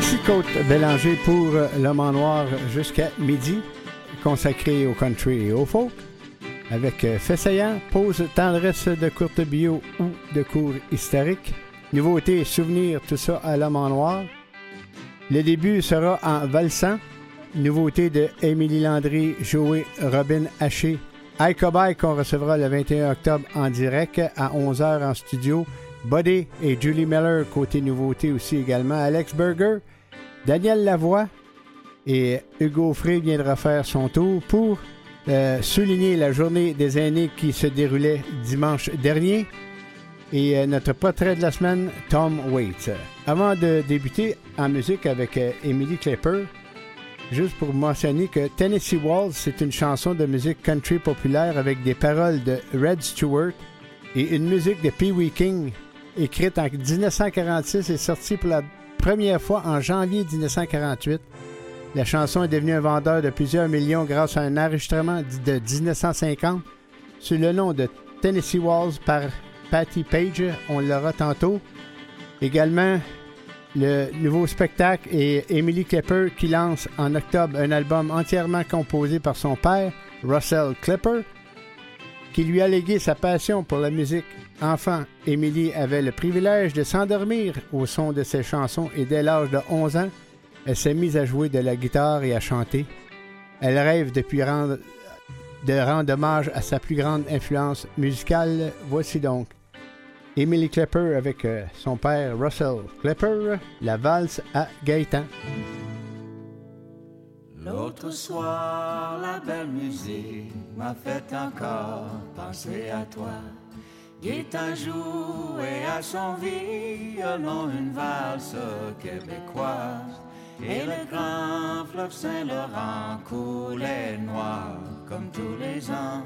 Ici Côte Bélanger pour L'Homme en Noir jusqu'à midi, consacré au country et au folk, avec euh, fait saillant, pause tendresse de courte bio ou de cours historique, nouveautés, souvenirs, tout ça à L'Homme en Noir. Le début sera en valsant, nouveauté de Émilie Landry, Joey Robin Haché, Icobike qu'on recevra le 21 octobre en direct à 11h en studio. Buddy et Julie Miller, côté nouveauté aussi également. Alex Berger, Daniel Lavoie et Hugo Frey viendra faire son tour pour euh, souligner la journée des aînés qui se déroulait dimanche dernier. Et euh, notre portrait de la semaine, Tom Waits. Avant de débuter en musique avec euh, Emily Clapper, juste pour mentionner que Tennessee Walls, c'est une chanson de musique country populaire avec des paroles de Red Stewart et une musique de Pee Wee King écrite en 1946 et sortie pour la première fois en janvier 1948. La chanson est devenue un vendeur de plusieurs millions grâce à un enregistrement de 1950 sous le nom de Tennessee Walls par Patty Page. On l'aura tantôt. Également, le nouveau spectacle et Emily Clipper qui lance en octobre un album entièrement composé par son père, Russell Clipper, qui lui a légué sa passion pour la musique Enfant, Émilie avait le privilège de s'endormir au son de ses chansons et dès l'âge de 11 ans, elle s'est mise à jouer de la guitare et à chanter. Elle rêve depuis de rendre hommage à sa plus grande influence musicale. Voici donc Emily Klepper avec euh, son père Russell Klepper, la valse à Gaëtan. L'autre soir, la belle musique m'a fait encore penser à toi. Gaëtan jouait à son violon une valse québécoise. Et le grand fleuve Saint-Laurent coulait noir comme tous les ans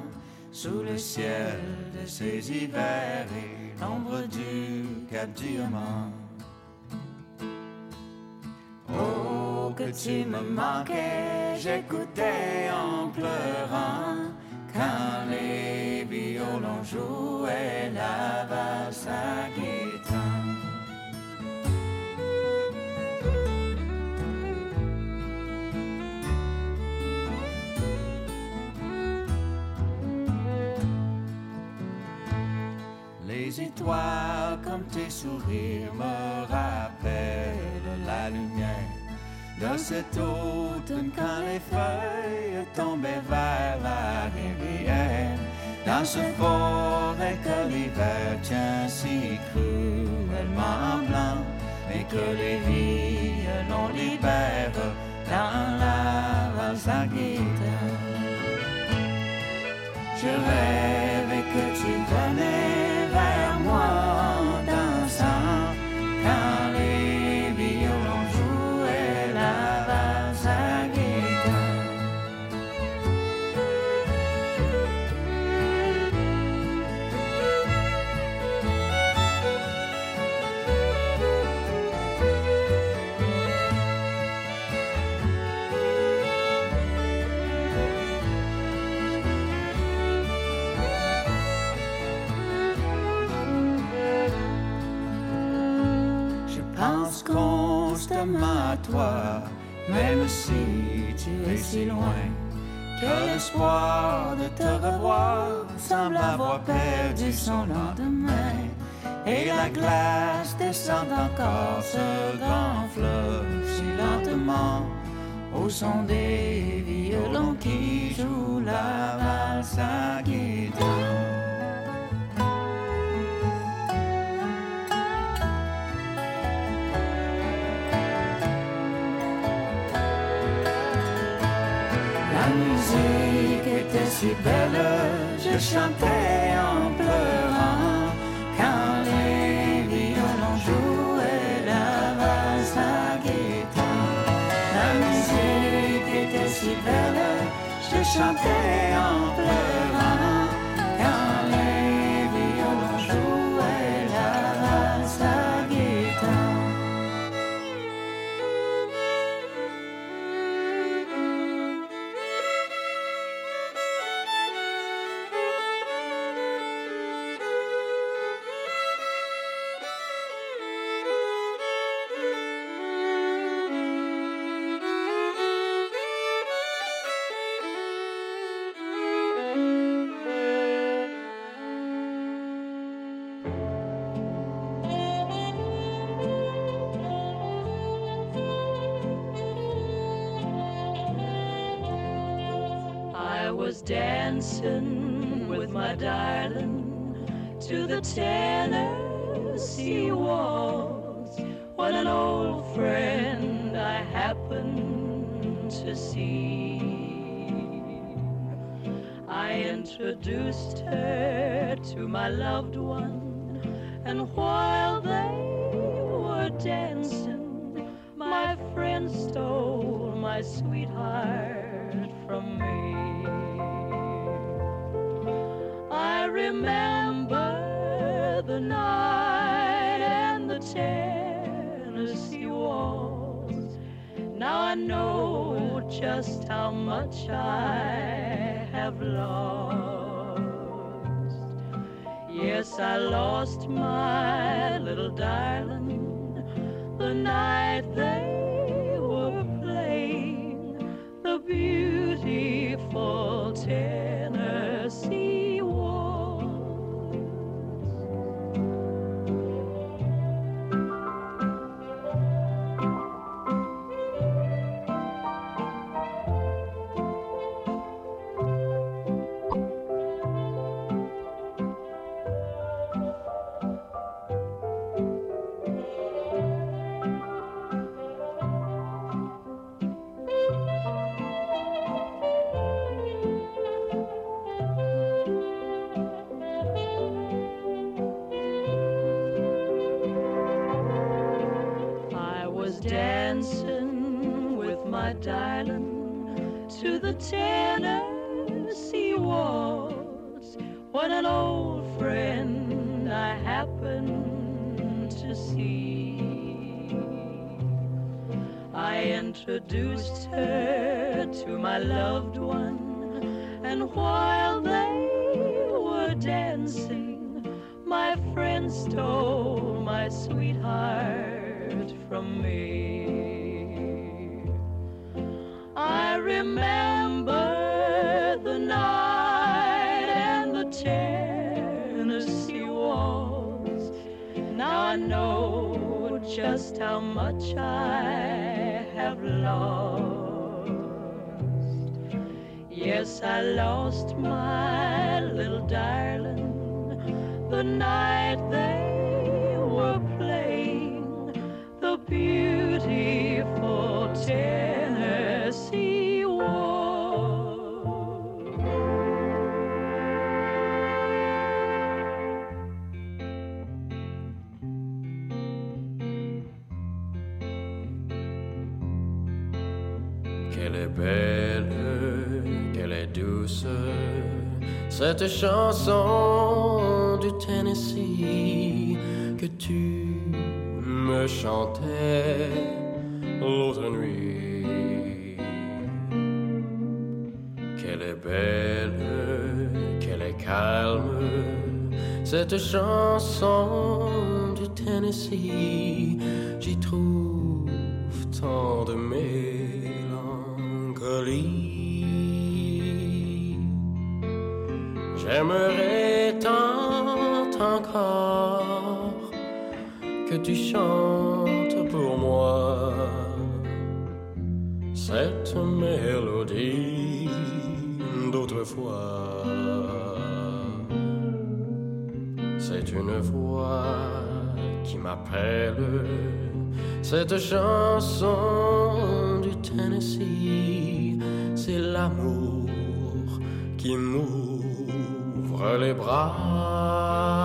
sous le ciel de ces hivers et l'ombre du Cap Diamant. Oh, que tu me manquais, j'écoutais en pleurant quand les violons jouaient la valse à guitare. Les étoiles comme tes sourires me rappellent la lumière de cet automne quand les feuilles tombaient vers la rivière. Dans ce forêt que l'hiver tient si cruellement blanc, et que les violons libèrent dans la valse à guitare. Je rêvais que tu venais à toi, même si tu es si loin. Que l'espoir de te revoir semble avoir perdu son lendemain. Et la glace descend encore ce grand fleuve si lentement au son des violons qui jouent la valse à guitare. Si belle, je chantais en pleurant quand les violons jouaient la valse à guitare. La musique était si belle, je chantais en pleurant introduced her to my loved one, and while they were dancing, my friend stole my sweetheart from me. I remember the night and the Tennessee waltz. Now I know just how much I have lost. Yes, I lost my little darling the night they dancing with my darling to the Tennessee waltz when an old friend I happened to see. I introduced her to my loved one, and while they were dancing, my friend stole my sweetheart from me. Remember the night and the Tennessee waltz. Now I know just how much I have lost. Yes, I lost my little darling the night they cette chanson du Tennessee que tu me chantais l'autre nuit. Qu'elle est belle, qu'elle est calme, cette chanson du Tennessee, j'y trouve tant de mélancolie. J'aimerais tant encore que tu chantes pour moi cette mélodie d'autrefois. C'est une voix qui m'appelle, cette chanson du Tennessee, c'est l'amour qui les bras.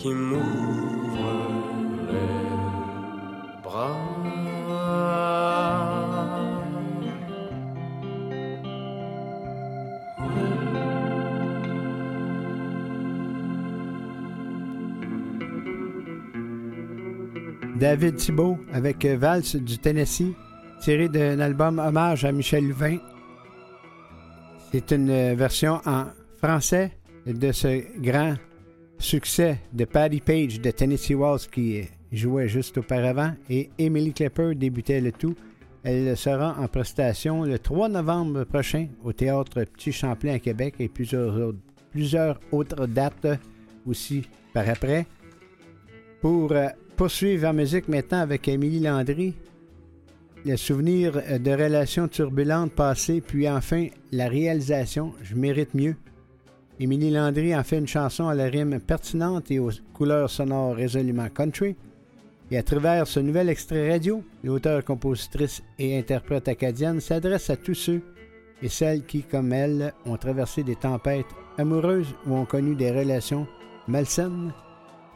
qui m'ouvre les bras. David Thibault avec euh, Valse du Tennessee, tiré d'un album hommage à Michel Louvain. C'est une euh, version en français de ce grand succès de Patty Page de Tennessee Waltz qui jouait juste auparavant et Emily Klepper débutait le tout. Elle sera en prestation le 3 novembre prochain au Théâtre Petit Champlain à Québec et plusieurs autres, dates aussi par après. Pour euh, poursuivre en musique maintenant avec Émilie Landry, le souvenir de relations turbulentes passées, puis enfin la réalisation Je mérite mieux. Émilie Landry en fait une chanson à la rime pertinente et aux couleurs sonores résolument country. Et à travers ce nouvel extrait radio, l'auteur, compositrice et interprète acadienne s'adresse à tous ceux et celles qui, comme elle, ont traversé des tempêtes amoureuses ou ont connu des relations malsaines.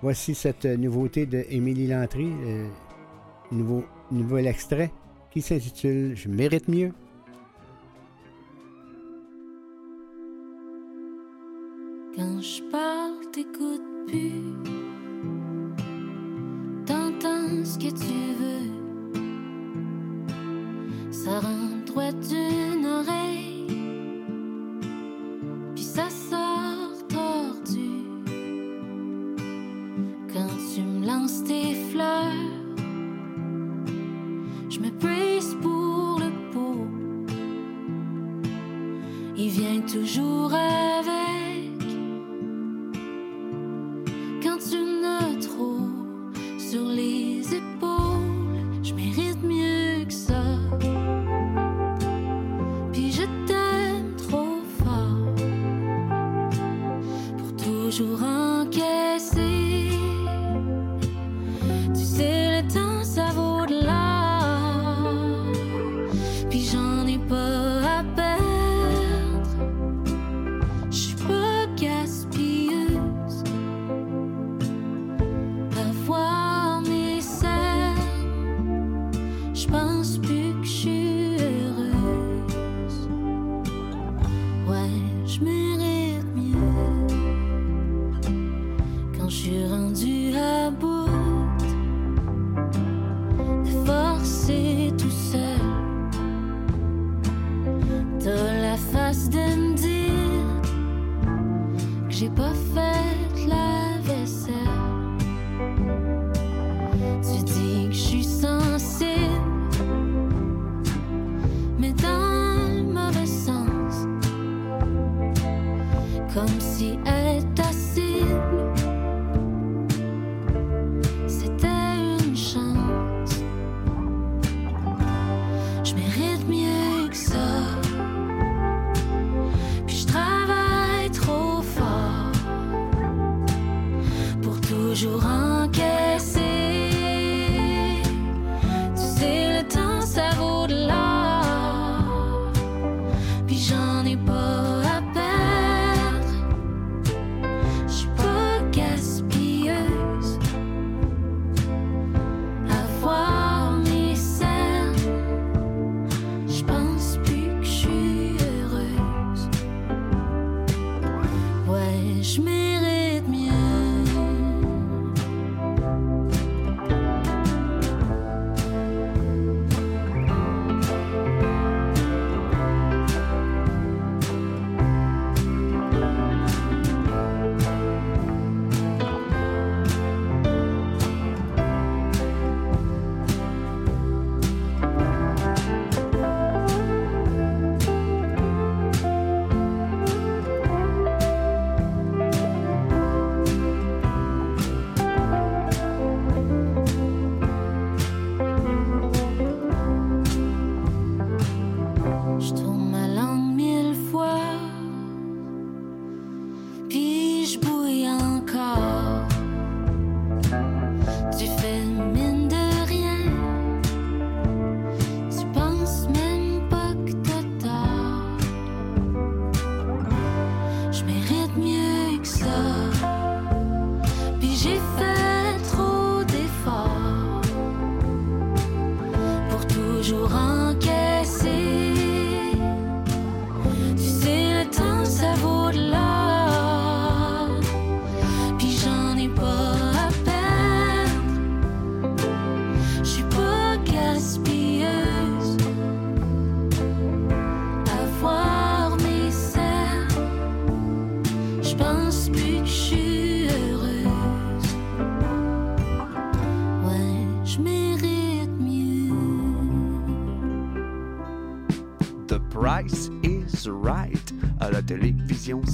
Voici cette nouveauté de Émilie Landry, euh, nouveau, nouvel extrait qui s'intitule Je mérite mieux. Quand je parle, t'écoutes plus. T'entends ce que tu veux. Ça rentre droit d'une oreille. Puis ça sort tordu. Quand tu me lances tes fleurs, je me brise pour le pot. Il vient toujours avec. toujours un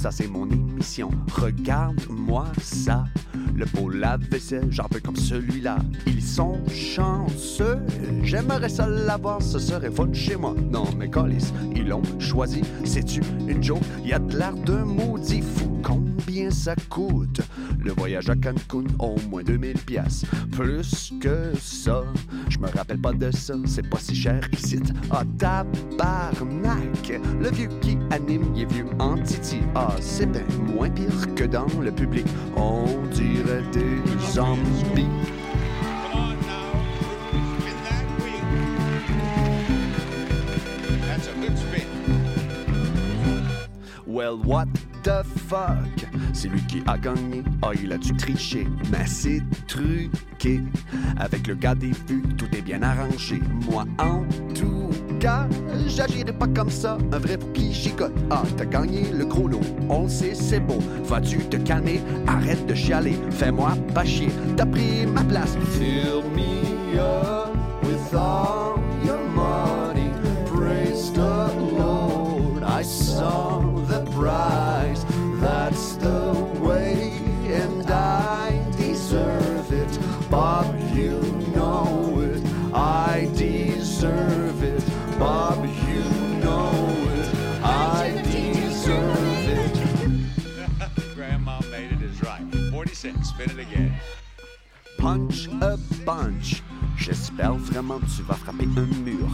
ça c'est mon émission. Regarde-moi ça. Le beau lave-vaisselle, j'en veux comme celui-là. Ils sont chanceux. J'aimerais ça l'avoir, ce serait fun chez moi. Non, mais Collis, ils l'ont choisi. C'est-tu une joke? Y a de l'air d'un maudit fou. Combien ça coûte? Le voyage à Cancun, au moins 2000 pièces. Plus que ça, je me rappelle pas de ça. C'est pas si cher ici. Ah, tabarnak! Le vieux qui anime, il est vieux en titi. Ah, c'est bien moins pire que dans le public. On dirait des zombies. Well, what the fuck? C'est lui qui a gagné. Ah, il a dû tricher, mais c'est Avec le gars des vues, tout est bien arrangé. Moi, en tout cas, j'agirai pas comme ça. Un vrai pour qui chicote. Ah, t'as gagné le gros lot. On le sait, c'est beau. Vas-tu te calmer? Arrête de chialer. Fais-moi pas chier. T'as pris ma place. Fill me up with all Punch a bunch. J'espère vraiment que tu vas frapper un mur.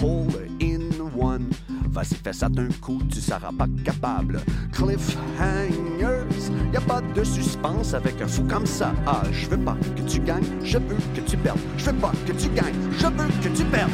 Hole in one. Vas-y, fais ça d'un coup, tu seras pas capable. Cliffhangers, y a pas de suspense avec un fou comme ça. Ah, je veux pas que tu gagnes, je veux que tu perdes. Je veux pas que tu gagnes, je veux que tu perdes.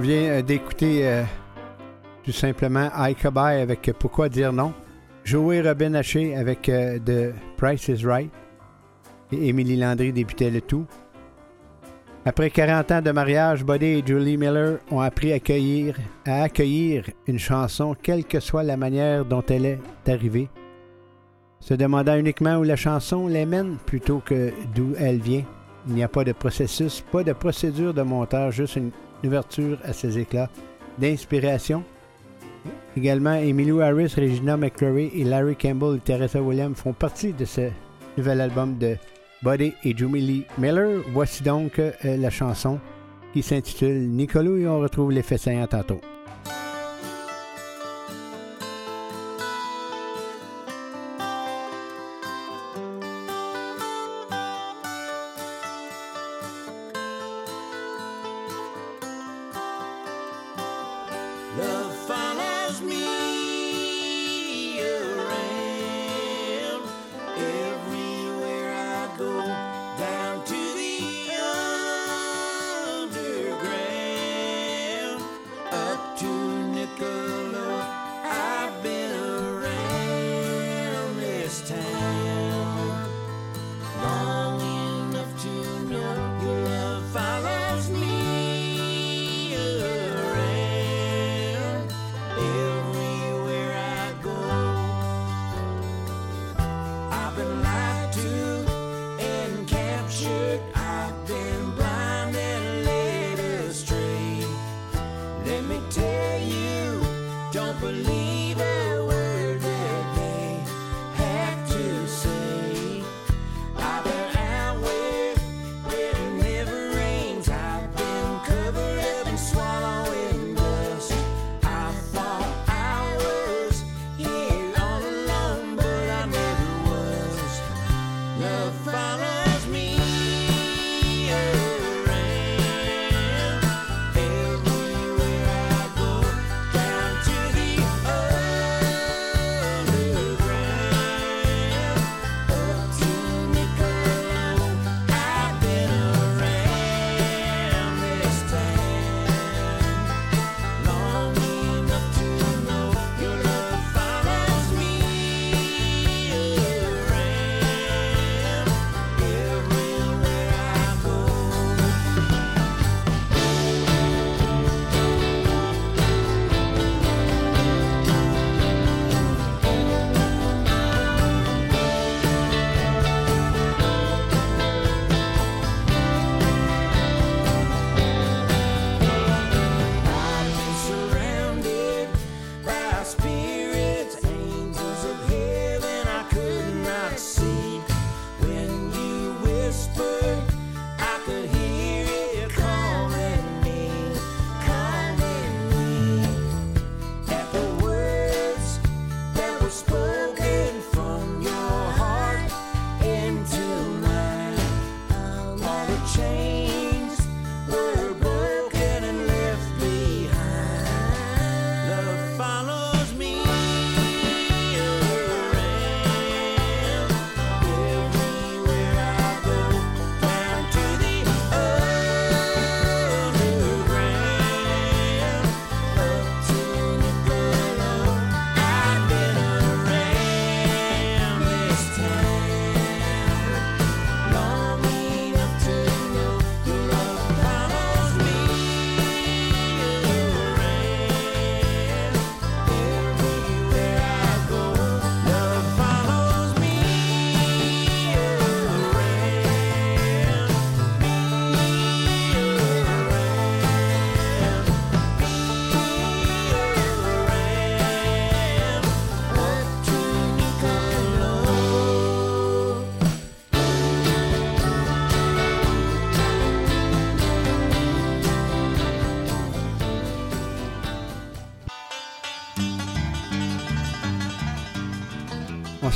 On vient euh, d'écouter euh, tout simplement Icabay avec euh, Pourquoi dire non? Joey Robin Haché avec euh, The Price is Right. Et Émilie Landry débutait le tout. Après 40 ans de mariage, Buddy et Julie Miller ont appris à accueillir, à accueillir une chanson, quelle que soit la manière dont elle est arrivée, se demandant uniquement où la chanson les mène plutôt que d'où elle vient. Il n'y a pas de processus, pas de procédure de montage, juste une ouverture à ses éclats d'inspiration. Également, Emilio Harris, Regina McClory et Larry Campbell et Teresa Williams font partie de ce nouvel album de Buddy et Julie Miller. Voici donc euh, la chanson qui s'intitule Nicolou et on retrouve l'effet saillant tantôt.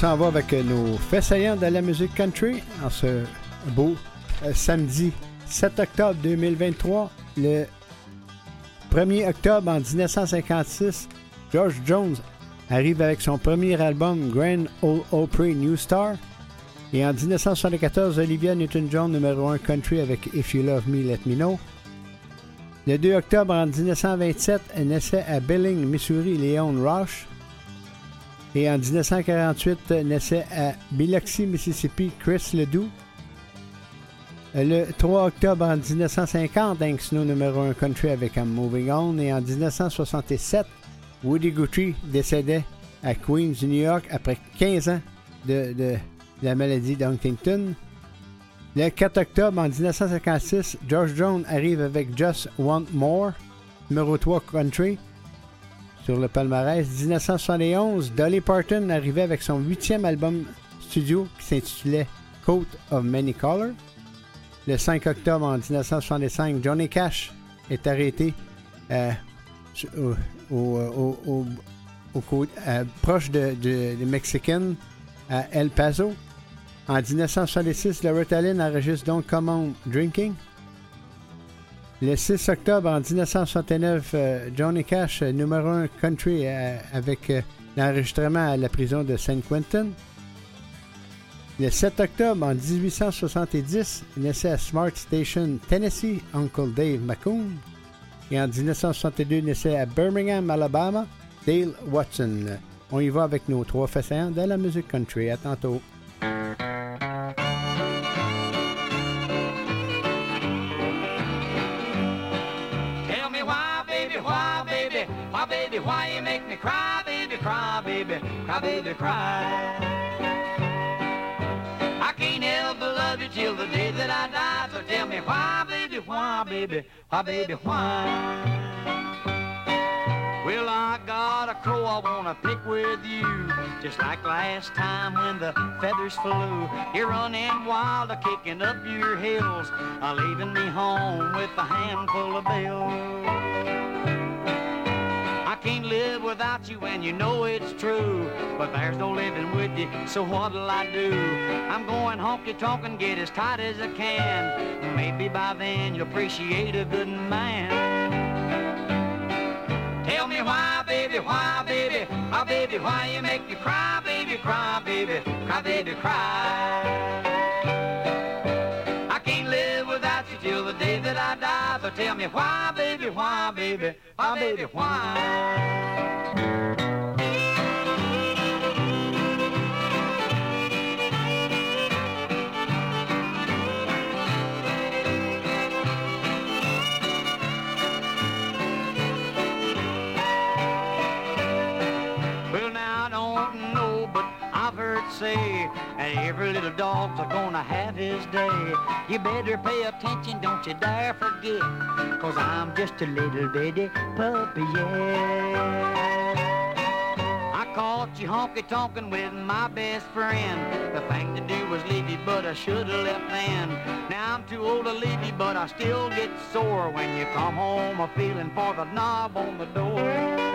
S'en va avec nos faits de la musique country en ce beau euh, samedi 7 octobre 2023. Le 1er octobre en 1956, George Jones arrive avec son premier album Grand Ole Opry New Star. Et en 1974, Olivia Newton-John, numéro 1 country avec If You Love Me, Let Me Know. Le 2 octobre en 1927, naissait à Billing, Missouri, Léon Roche. Et en 1948, naissait à Biloxi, Mississippi, Chris Ledoux. Le 3 octobre en 1950, Hank Snow numéro 1 country avec I'm Moving On. Et en 1967, Woody Guthrie décédait à Queens, New York, après 15 ans de, de la maladie d'Huntington. Le 4 octobre en 1956, George Jones arrive avec Just Want More, numéro 3 country sur le palmarès. 1971, Dolly Parton arrivait avec son huitième album studio qui s'intitulait Coat of Many Colors. Le 5 octobre en 1965, Johnny Cash est arrêté euh, au, euh, proche de, de, à El Paso. En 1966, Loretta Lynn enregistre donc Common Drinking. Le 6 octobre en 1969, euh, Johnny Cash, numéro 1 country avec l'enregistrement à la prison de San Quentin. Le 7 octobre en 1870, naissait à Smart Station, Tennessee, Uncle Dave McCoon. Et en 1962, naissait à Birmingham, Alabama, Dale Watson. On y va avec nos trois façons de la musique country. À tantôt. Baby, why you make me cry, baby, cry, baby, cry, baby, cry. I can't help but love you till the day that I die. So tell me why, baby, why, baby, why, baby, why? Well, I got a crow I wanna pick with you Just like last time when the feathers flew You're running wild, a kicking up your heels Leaving me home with a handful of bills can't live without you and you know it's true. But there's no living with you, so what'll I do? I'm going honky tonk and get as tight as I can. Maybe by then you'll appreciate a good man. Tell me why, baby, why, baby, why, baby, why you make me cry, baby, cry, baby, cry, baby, cry tell me why, baby, why, baby, why, baby, why? Say and every little dog's a gonna have his day. You better pay attention, don't you dare forget, cause I'm just a little bitty puppy, yeah. I caught you honky-tonkin' with my best friend. The thing to do was leave you, but I should've left then. Now I'm too old to leave you, but I still get sore when you come home a feeling for the knob on the door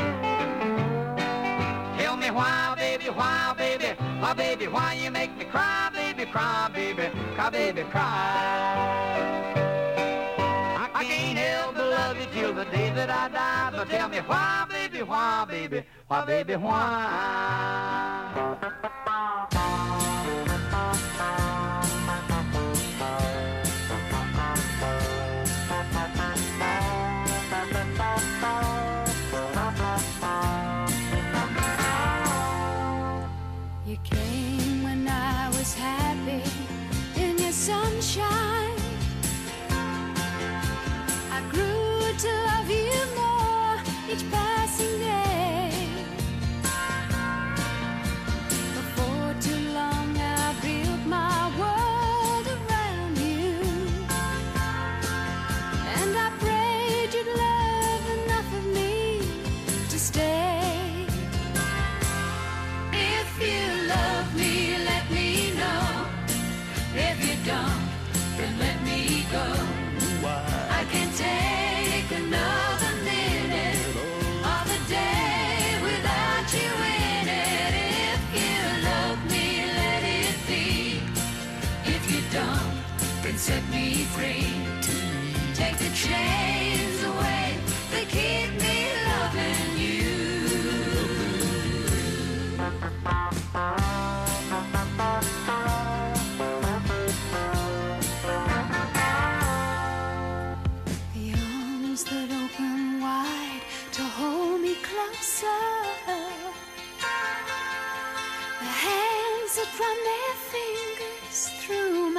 Tell me why, baby, why, baby, why, baby, why you make me cry, baby, cry, baby, cry, baby, cry. I can't help but love you till the day that I die, but tell me why, baby, why, baby, why, baby, why.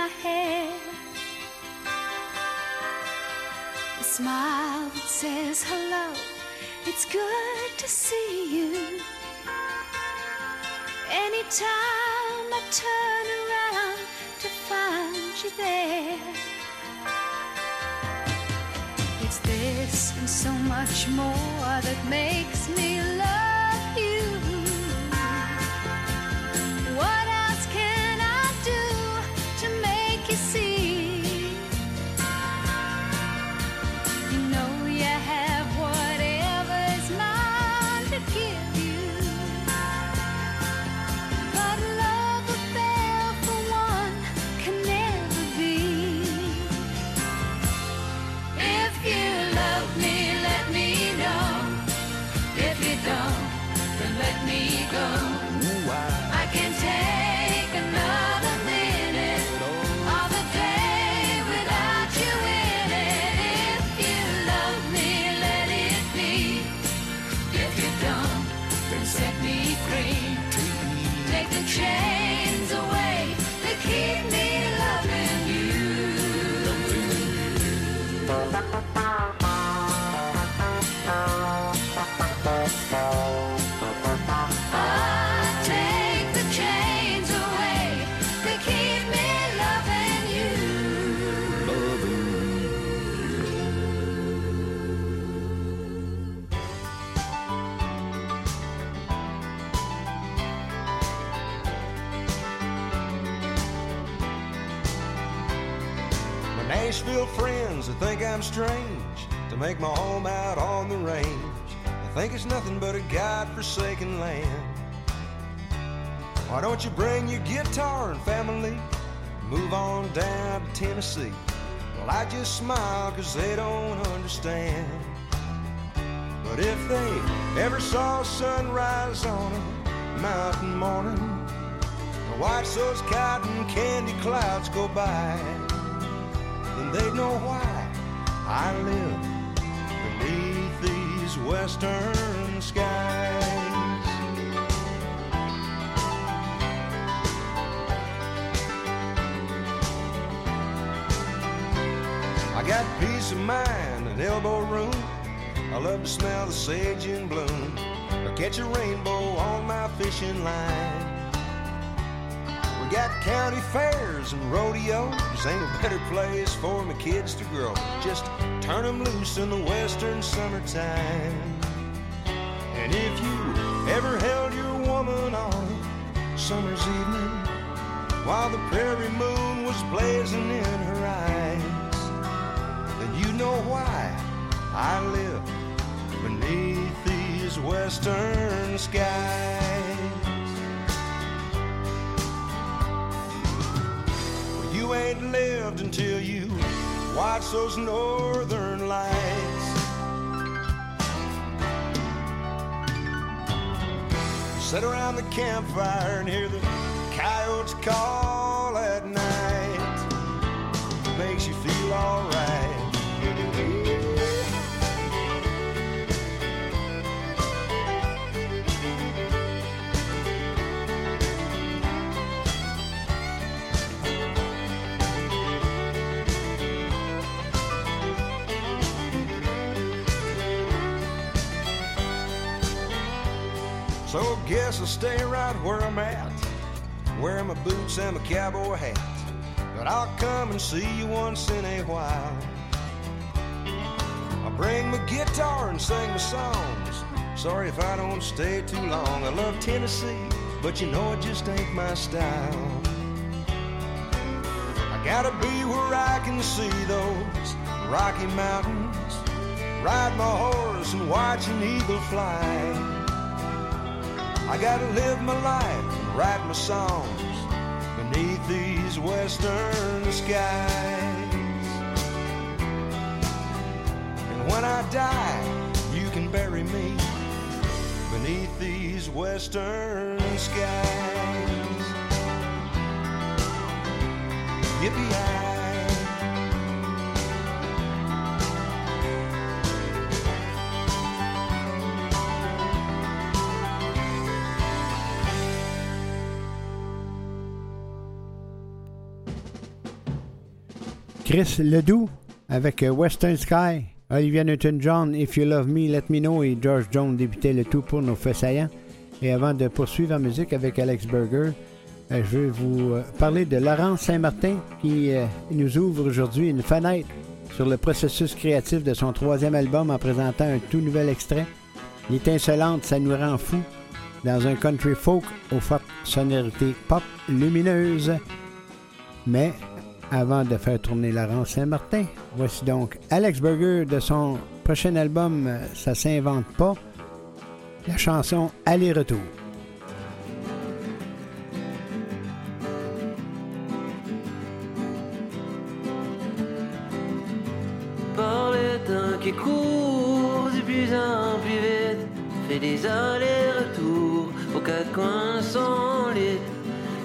My hair. A smile that says hello. It's good to see you. Anytime I turn around to find you there. It's this and so much more that makes me love Nashville friends that think I'm strange to make my home out on the range. They think it's nothing but a God-forsaken land. Why don't you bring your guitar and family? Move on down to Tennessee. Well, I just smile cause they don't understand. But if they ever saw sunrise on a mountain morning, and watch those cotton candy clouds go by, they'd know why I live beneath these western skies. I got peace of mind and elbow room. I love to smell the sage in bloom. I catch a rainbow on my fishing line. Got county fairs and rodeos. Ain't a better place for my kids to grow. Just turn 'em loose in the western summertime. And if you ever held your woman on a summer's evening while the prairie moon was blazing in her eyes, then you know why I live beneath these western skies. Ain't lived until you watch those northern lights. Sit around the campfire and hear the coyotes call at night. Makes you feel alright. Guess I'll stay right where I'm at, wearing my boots and my cowboy hat. But I'll come and see you once in a while. I'll bring my guitar and sing my songs. Sorry if I don't stay too long. I love Tennessee, but you know it just ain't my style. I gotta be where I can see those Rocky Mountains, ride my horse and watch an eagle fly. I gotta live my life and write my songs beneath these western skies. And when I die, you can bury me beneath these western skies. Yippee! Chris Ledoux avec euh, Western Sky, Olivia Newton-John, If You Love Me, Let Me Know et George Jones débutaient le tout pour nos faits saillants. Et avant de poursuivre en musique avec Alex Berger, euh, je vais vous euh, parler de Laurent Saint-Martin qui nous ouvre aujourd'hui une fenêtre sur le processus créatif de son troisième album en présentant un tout nouvel extrait. L'étincelante, ça nous rend fou dans un country folk aux fortes sonorités pop lumineuses. Mais avant de faire tourner Laurent Saint-Martin, voici donc Alex Berger de son prochain album Ça s'invente pas, la chanson Aller-retour. par le temps qui court de plus en plus vite, fait des allers-retours aux quatre coins de.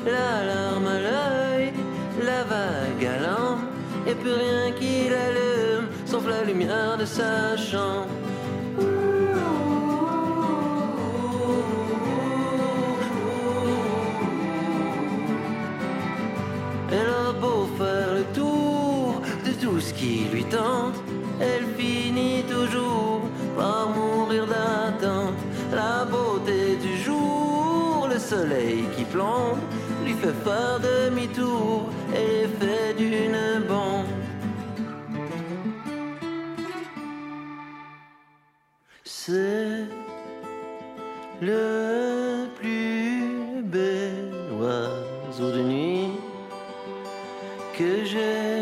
La plus rien qui l'allume, sauf la lumière de sa chambre. Elle a beau faire le tour de tout ce qui lui tente, elle finit toujours par mourir d'attente. La beauté du jour, le soleil qui plombe, lui fait faire demi-tour et fait d'une bombe. C'est le plus bel oiseau de nuit que j'ai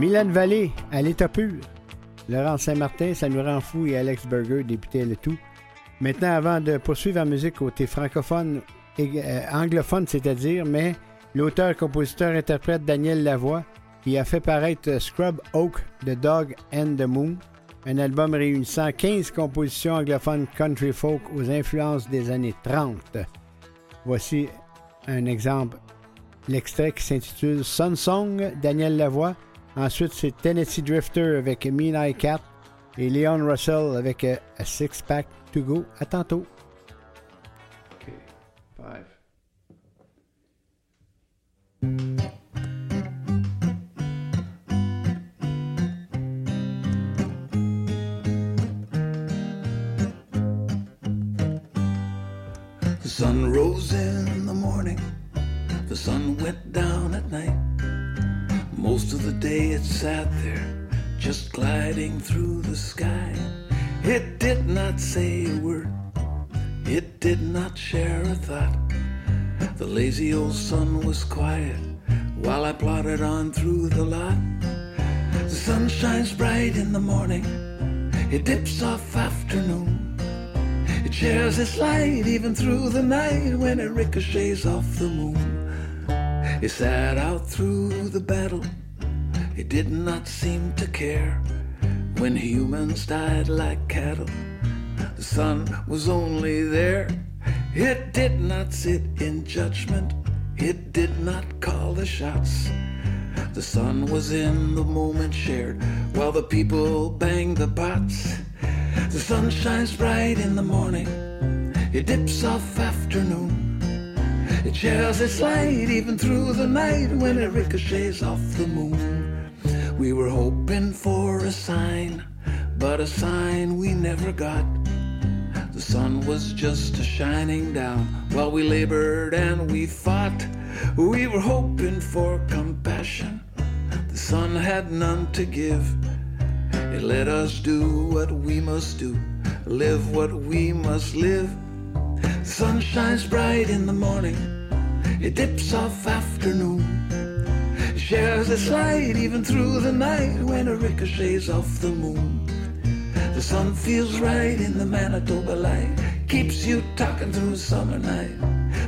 Milan Vallée, à l'état pur. Laurent Saint-Martin, ça nous rend fou et Alex Berger, député le tout. Maintenant, avant de poursuivre en musique côté francophone, et, euh, anglophone, c'est-à-dire, mais l'auteur, compositeur, interprète Daniel Lavoie, qui a fait paraître Scrub Oak The Dog and the Moon, un album réunissant 15 compositions anglophones country folk aux influences des années 30. Voici un exemple, l'extrait qui s'intitule Sun Song, Daniel Lavoie. Ensuite, c'est Tennessee Drifter avec Mean Eye Cat et Leon Russell avec euh, A Six Pack to Go. À tantôt. The sun rose in the morning, the sun went down at night. Most of the day it sat there, just gliding through the sky. It did not say a word, it did not share a thought. The lazy old sun was quiet while I plodded on through the lot. The sun shines bright in the morning, it dips off afternoon. It shares its light even through the night when it ricochets off the moon. It sat out through the battle, He did not seem to care when humans died like cattle. The sun was only there. It did not sit in judgment, it did not call the shots. The sun was in the moment shared while the people banged the pots. The sun shines bright in the morning, it dips off afternoon. It shares its light even through the night when it ricochets off the moon. We were hoping for a sign, but a sign we never got. The sun was just a shining down while we labored and we fought. We were hoping for compassion. The sun had none to give. It let us do what we must do, live what we must live. The sun shines bright in the morning, it dips off afternoon. Shares its light even through the night when it ricochets off the moon. The sun feels right in the Manitoba light, keeps you talking through summer night.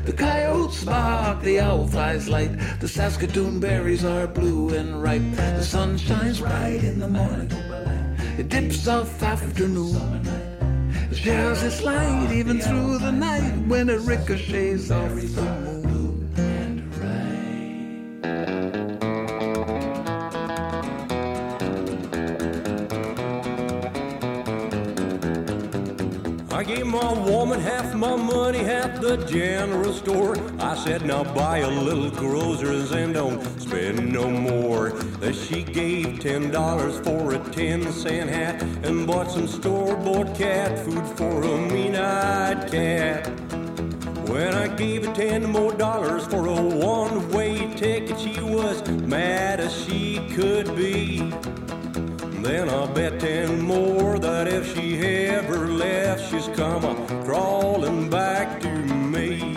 The coyotes bark, the owl flies light, the Saskatoon berries are blue and ripe. The sun shines bright in the morning, it dips off afternoon. It shares its light even through the night when it ricochets off the moon. My woman half my money, half the general store. I said, now buy a little groceries and don't spend no more. That she gave ten dollars for a ten cent hat and bought some store-bought cat food for a mean-eyed cat. When I gave her ten more dollars for a one-way ticket, she was mad as she could. Then I bet ten more that if she ever left, she's come a crawling back to me.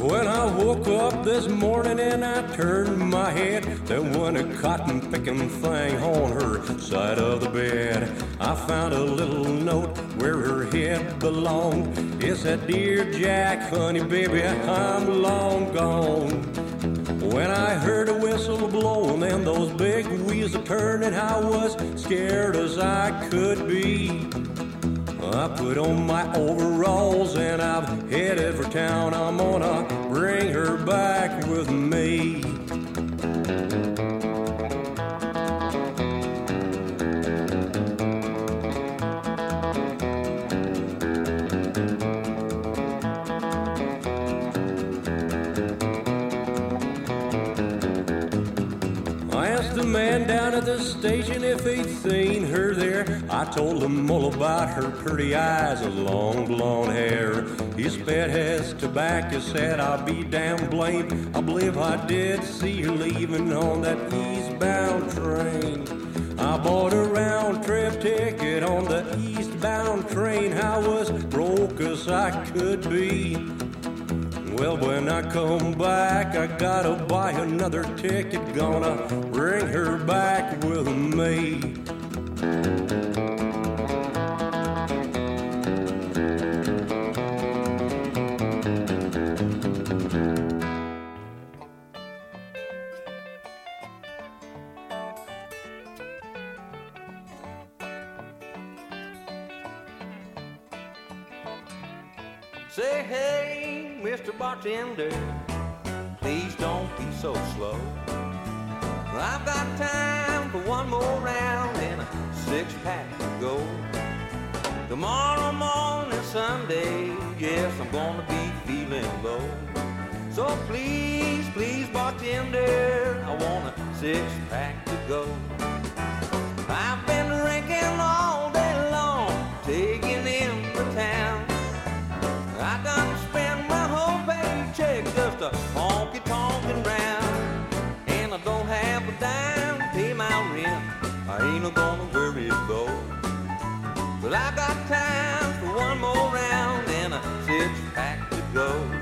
When I woke up this morning and I turned my head, there went a cotton picking thing on her side of the bed. I found a little note where her head belonged. It said, Dear Jack, honey, baby, I'm long gone. When I heard a whistle blowing and then those big wheels a turning, I was scared as I could be. I put on my overalls and I've headed for town. I'm gonna bring her back with me. Station if he'd seen her there. I told him all about her pretty eyes and long blonde hair. His pet has tobacco, said I'll be damn blamed. I believe I did see her leaving on that eastbound train. I bought a round trip ticket on the eastbound train. I was broke as I could be. Well, when I come back, I gotta buy another ticket. Gonna bring her back with me. Mr. Bartender, please don't be so slow. I've got time for one more round and a six pack to go. Tomorrow morning, Sunday, yes, I'm gonna be feeling low. So please, please, bartender, I want a six pack to go. I've been drinking all a honky tonkin' round. And I don't have a dime to pay my rent. I ain't gonna worry though. But I got time for one more round and a six pack to go.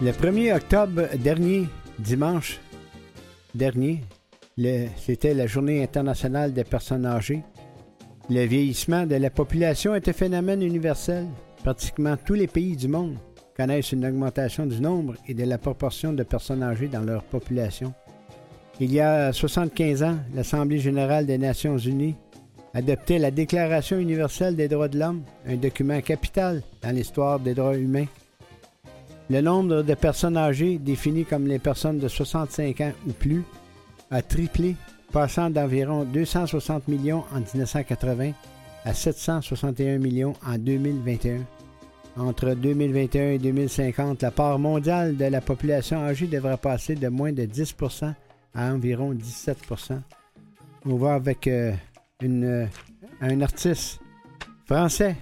Le 1er octobre dernier, dimanche dernier, c'était la Journée internationale des personnes âgées. Le vieillissement de la population est un phénomène universel. Pratiquement tous les pays du monde connaissent une augmentation du nombre et de la proportion de personnes âgées dans leur population. Il y a 75 ans, l'Assemblée générale des Nations unies adoptait la Déclaration universelle des droits de l'homme, un document capital dans l'histoire des droits humains. Le nombre de personnes âgées définies comme les personnes de 65 ans ou plus a triplé, passant d'environ 260 millions en 1980 à 761 millions en 2021. Entre 2021 et 2050, la part mondiale de la population âgée devrait passer de moins de 10 à environ 17% On va avec euh, euh, un artiste français,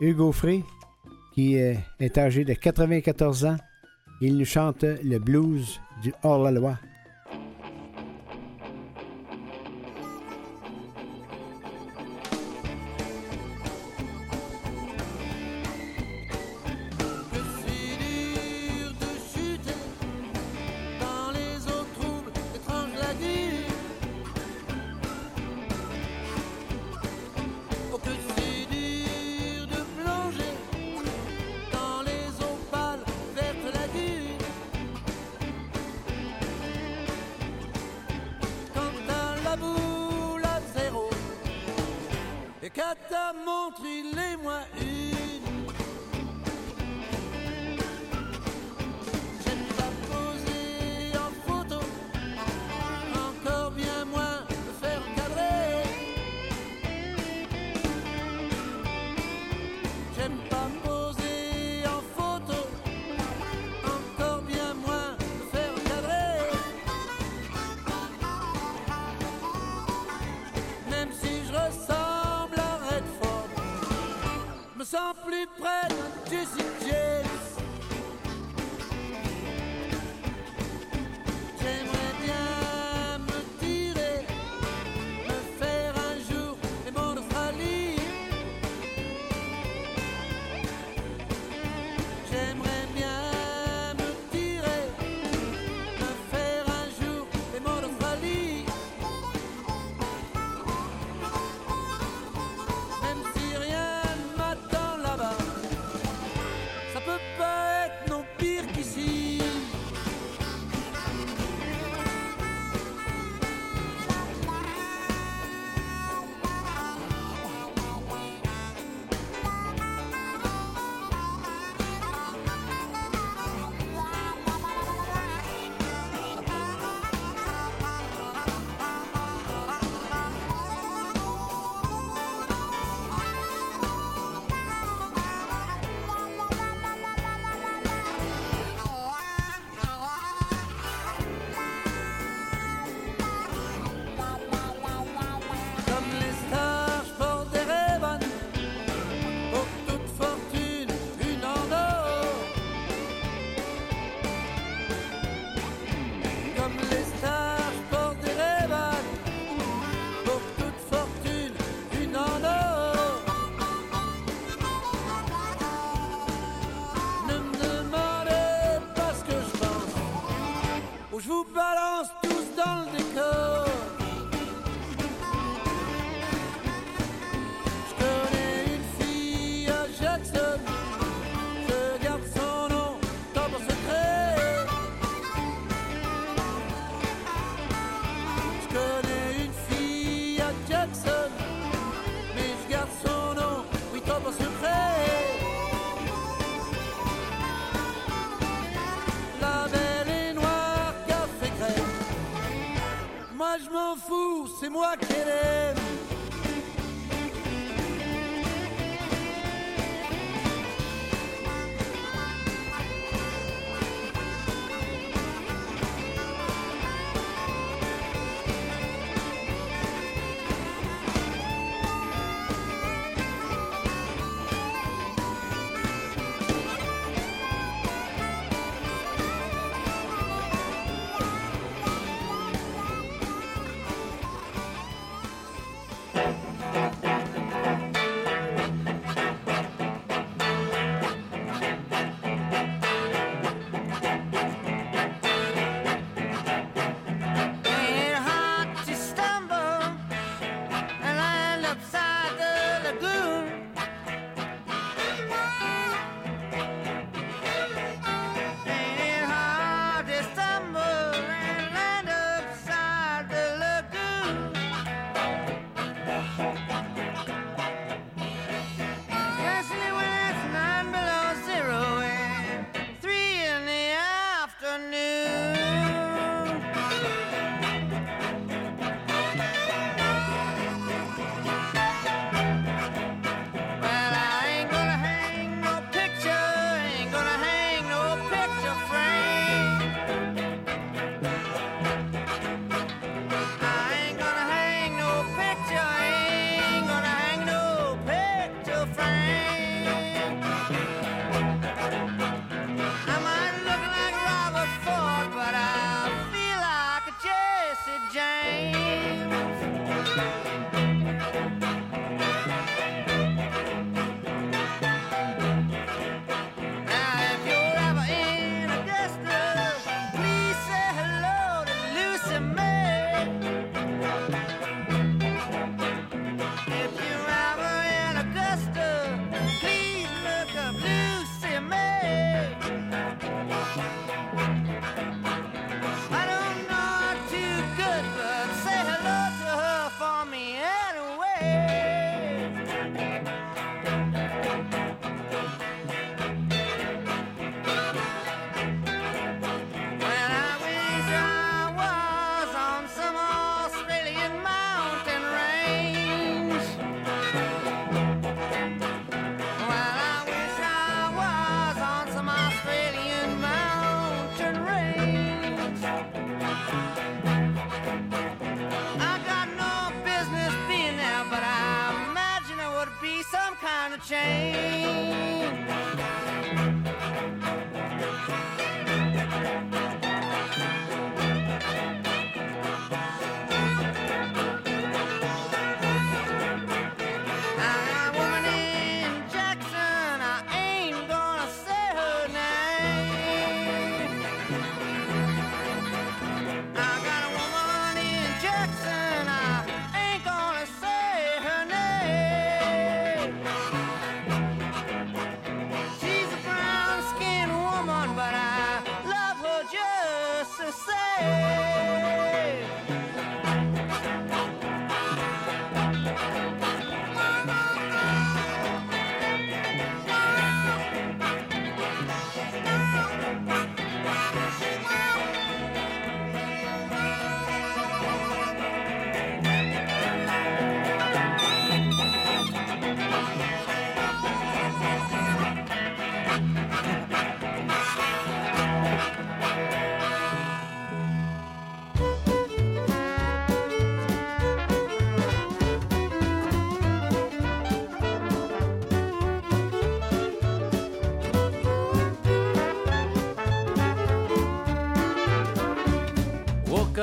Hugo Frey, qui euh, est âgé de 94 ans. Il nous chante le blues du hors-la-loi.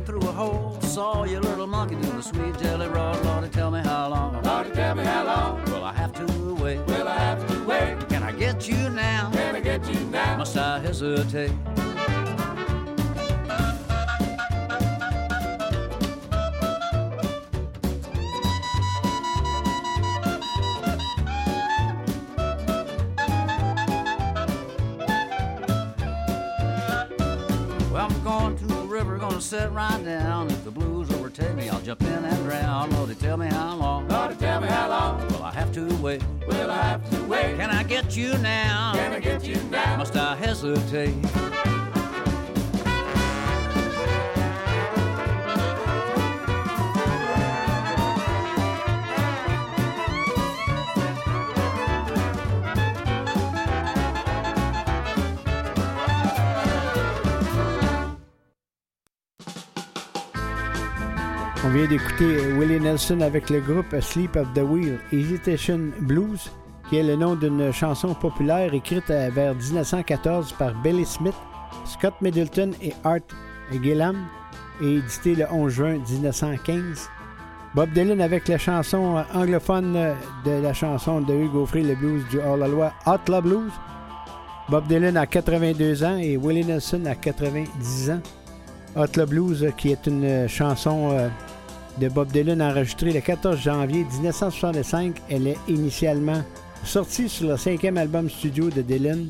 Mountain, through a hole. Saw your little monkey doing a sweet jelly roll. Lordy, tell me how long. Lordy, tell me how long. Will I have to wait? Will I have to wait? Can I get you now? Can I get you now? Must I hesitate? Well, I'm going to gonna sit right down. If the blues overtake me, I'll jump in and drown. Oh, Lordy, tell me how long. Oh, Lordy, tell me how long. Will I have to wait? Will I have to wait? Can I get you now? Can I get you now? Must I hesitate? On vient d'écouter Willie Nelson avec le groupe Sleep of the Wheel, Hesitation Blues, qui est le nom d'une chanson populaire écrite vers 1914 par Billy Smith, Scott Middleton et Art Gillam et édité le 11 juin 1915. Bob Dylan avec la chanson anglophone de la chanson de Hugo Frey, le blues du hors-la-loi Outlaw Blues. Bob Dylan a 82 ans et Willie Nelson a 90 ans. Outlaw Blues, qui est une chanson euh, de Bob Dylan enregistrée le 14 janvier 1965. Elle est initialement sortie sur le cinquième album studio de Dylan,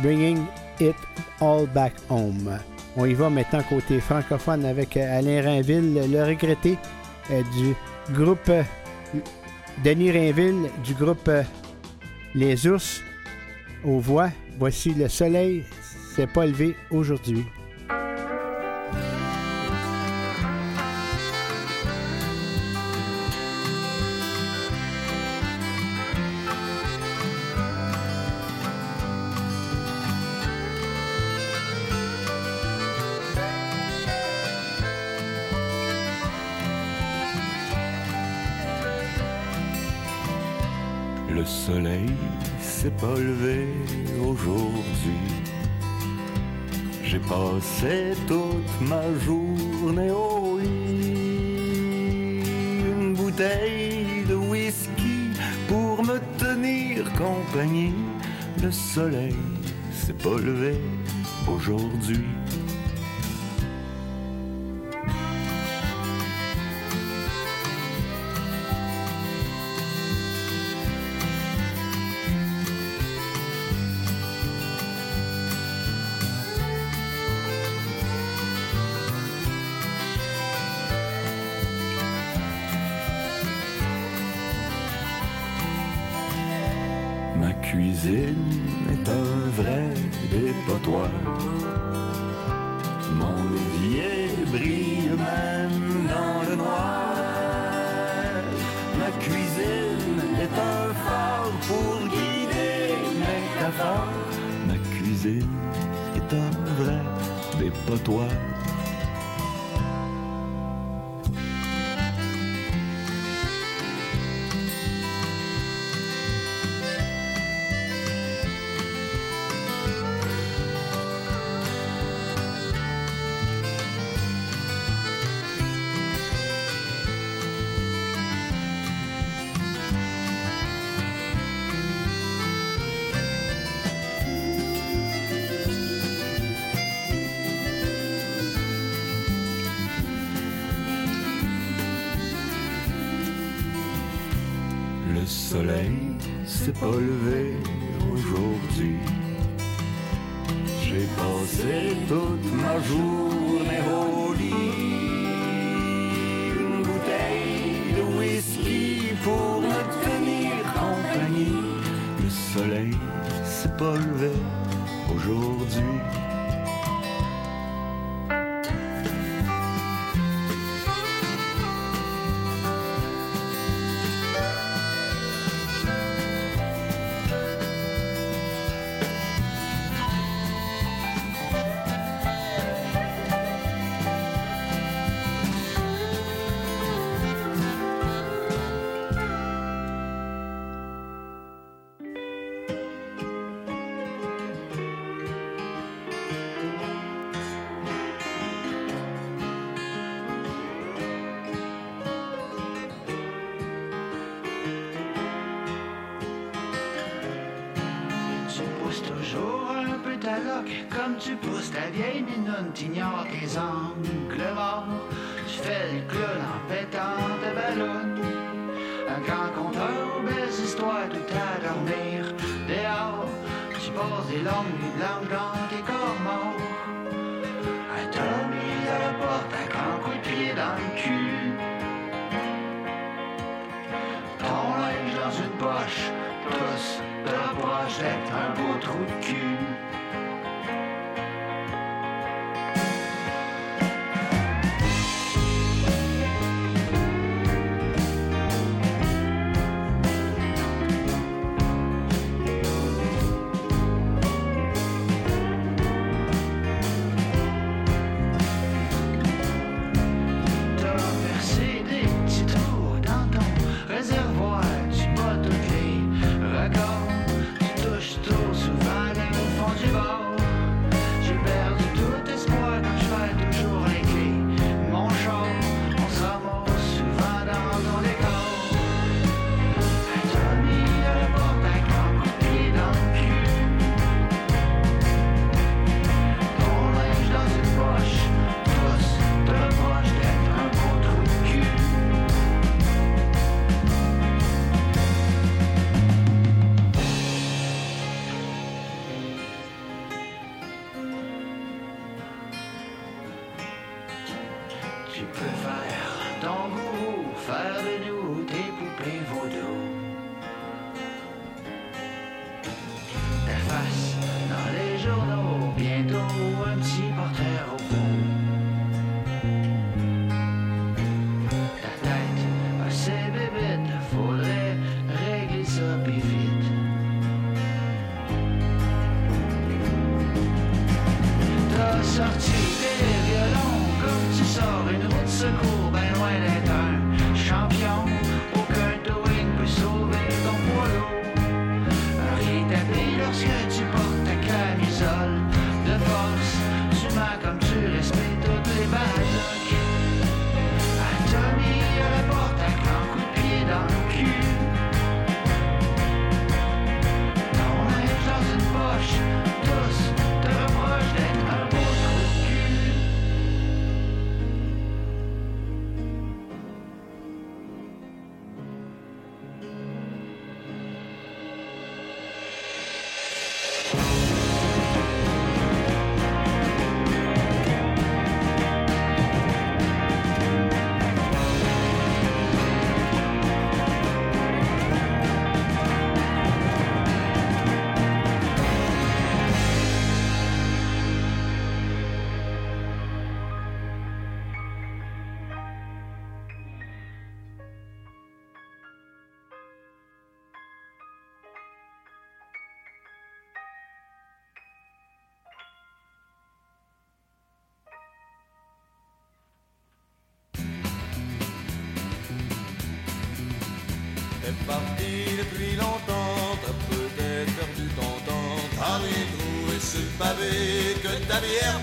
Bringing It All Back Home. On y va maintenant côté francophone avec euh, Alain Rainville, le regretté euh, du groupe euh, Denis Rainville, du groupe Les Ours aux voix. Voici le soleil s'est pas levé aujourd'hui. S'est pas levé aujourd'hui. J'ai passé toute ma journée au lit. Une bouteille de whisky pour me tenir compagnie. Le soleil s'est pas levé aujourd'hui. 多了 soleil s'est pas levé aujourd'hui. J'ai passé toute ma journée au lit. Une bouteille de whisky pour me tenir compagnie. Le soleil s'est pas levé aujourd'hui. vieille minonne t'ignore tes angles morts. Je fais le clown en pétant de ballons. Un grand conteur aux belles histoires tout à dormir. Dehors, je passe des longues nuits blanches Yeah.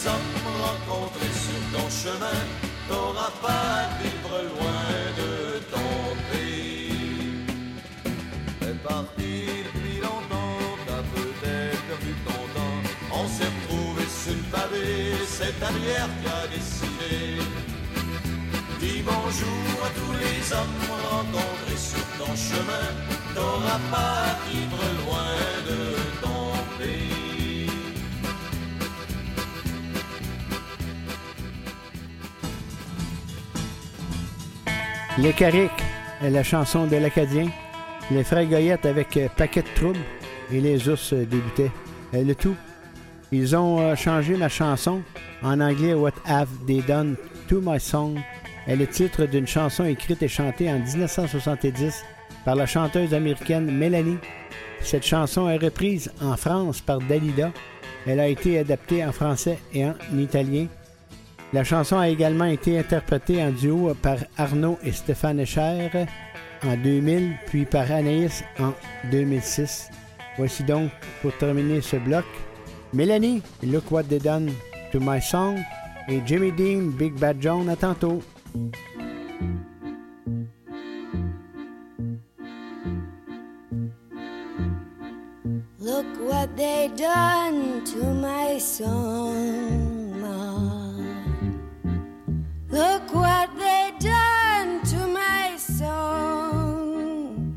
Les hommes rencontrés sur ton chemin. T'auras pas à vivre loin de ton pays. T'es parti depuis longtemps, t'as peut-être perdu ton temps. On s'est retrouvés sur le pavé, c'est ta bière qui a décidé. Dis bonjour à tous les hommes rencontrés sur ton chemin. T'auras pas à vivre loin de Les Carriques, la chanson de l'Acadien. Les Frères Goyette avec euh, Paquet de troubles. Et les ours euh, débutaient. Euh, le tout. Ils ont changé la chanson en anglais What Have They Done to My Song est le titre d'une chanson écrite et chantée en 1970 par la chanteuse américaine Mélanie. Cette chanson est reprise en France par Dalida. Elle a été adaptée en français et en italien. La chanson a également été interprétée en duo par Arnaud et Stéphane Echer en 2000, puis par Anaïs en 2006. Voici donc, pour terminer ce bloc, Mélanie, Look What They Done to My Song, et Jimmy Dean, Big Bad John. À tantôt. Look what they done to my. Look what they done to my song.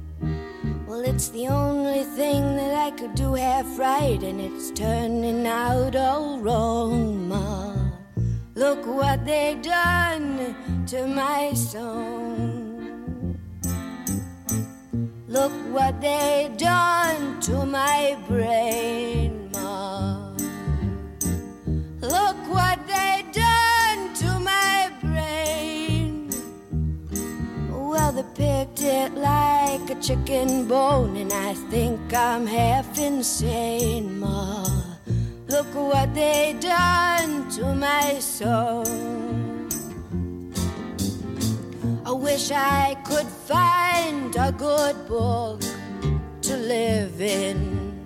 Well, it's the only thing that I could do half right, and it's turning out all wrong, Ma. Look what they done to my song. Look what they done to my brain, Ma. Look what they picked it like a chicken bone, and I think I'm half insane, Ma. Look what they done to my soul. I wish I could find a good book to live in.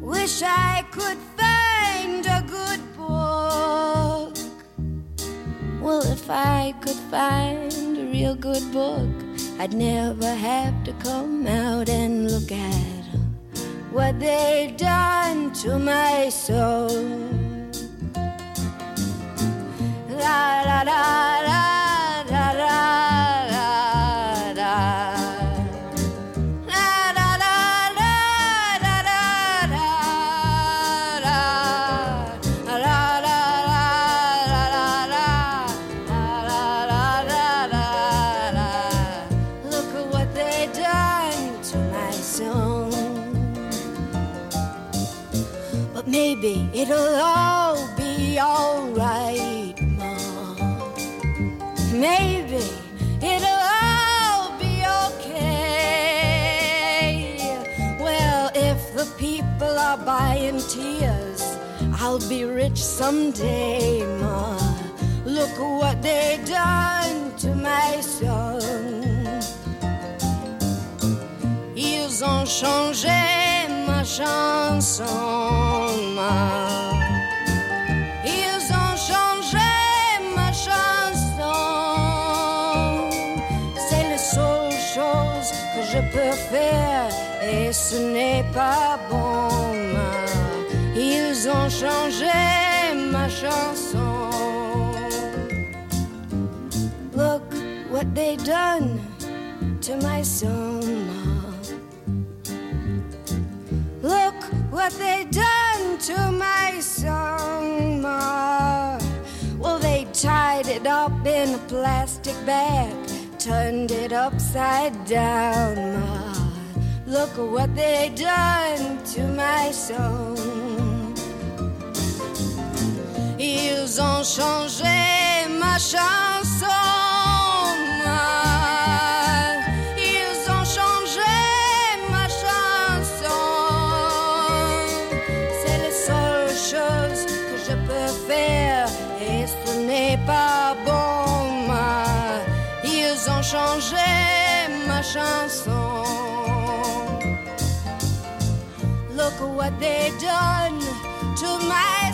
Wish I could find a good book. Well, if I could find a real good book, I'd never have to come out and look at what they've done to my soul. La la la la are buying tears, I'll be rich someday, Ma. Look what they done to my son. Ils ont changé ma chanson, ma. Ils ont changé ma chanson. C'est la seule chose que je peux faire et ce n'est pas bon. Ils ont changé ma chanson. Look what they done to my ma. Look what they done to my Ma. Well, they tied it up in a plastic bag, turned it upside down, Ma. Look what they done to my song. ils ont changé ma chanson. Ils ont changé ma chanson. C'est la seule chose que je peux faire et ce n'est pas bon. Ils ont changé ma chanson. Look what they done to my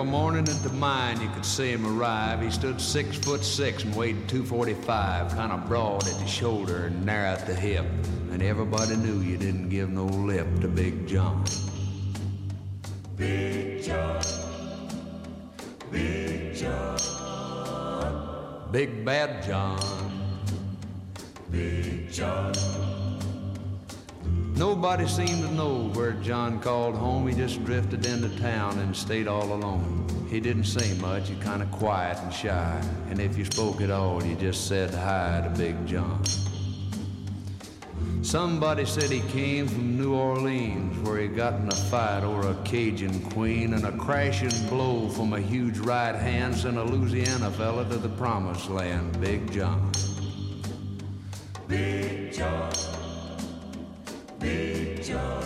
Every morning at the mine, you could see him arrive. He stood six foot six and weighed 245, kind of broad at the shoulder and narrow at the hip. And everybody knew you didn't give no lip to Big John. Big John. Big John. Big Bad John. Big John. Nobody seemed to know where John called home. He just drifted into town and stayed all alone. He didn't say much, he kind of quiet and shy. And if you spoke at all, you just said hi to Big John. Somebody said he came from New Orleans, where he got in a fight over a Cajun queen, and a crashing blow from a huge right hand sent a Louisiana fella to the promised land, Big John. Big John. Big John.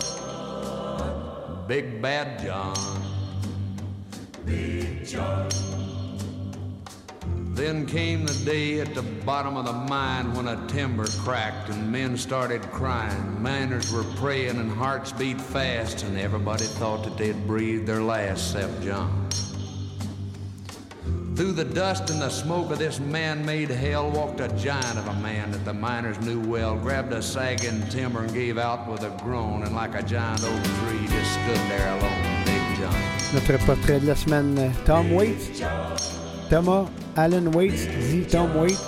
Big Bad John. Big John. Then came the day at the bottom of the mine when a timber cracked and men started crying. Miners were praying and hearts beat fast, and everybody thought that they'd breathed their last except John. Through the dust and the smoke of this man-made hell walked a giant of a man that the miners knew well, grabbed a sagging timber and gave out with a groan, and like a giant oak tree just stood there alone, Big John. Notre portrait de la semaine, Tom Waits. Thomas Allen Waits, dit Tom Waits,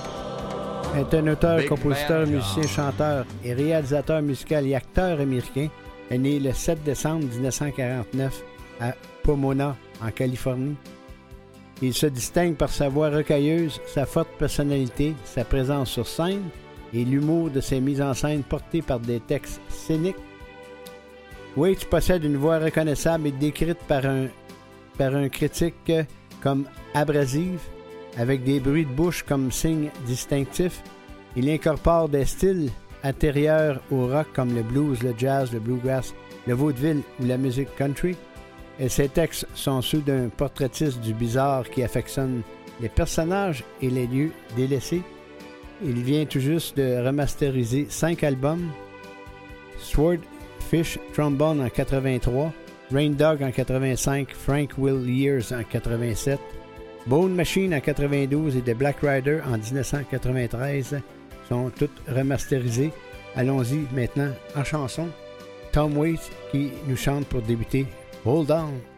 est un auteur, Big compositeur, musicien, chanteur et réalisateur musical et acteur américain. est né le 7 décembre 1949 à Pomona, en Californie. Il se distingue par sa voix rocailleuse, sa forte personnalité, sa présence sur scène et l'humour de ses mises en scène portées par des textes scéniques. Waits possède une voix reconnaissable et décrite par un, par un critique comme abrasive, avec des bruits de bouche comme signe distinctif. Il incorpore des styles antérieurs au rock comme le blues, le jazz, le bluegrass, le vaudeville ou la musique country. Et ses textes sont ceux d'un portraitiste du bizarre qui affectionne les personnages et les lieux délaissés. Il vient tout juste de remasteriser cinq albums. Swordfish Trombone en 83, Rain Dog en 85, Frank Will Years en 87, Bone Machine en 92 et The Black Rider en 1993 sont toutes remasterisées. Allons-y maintenant en chanson. Tom Waits qui nous chante pour débuter Hold On.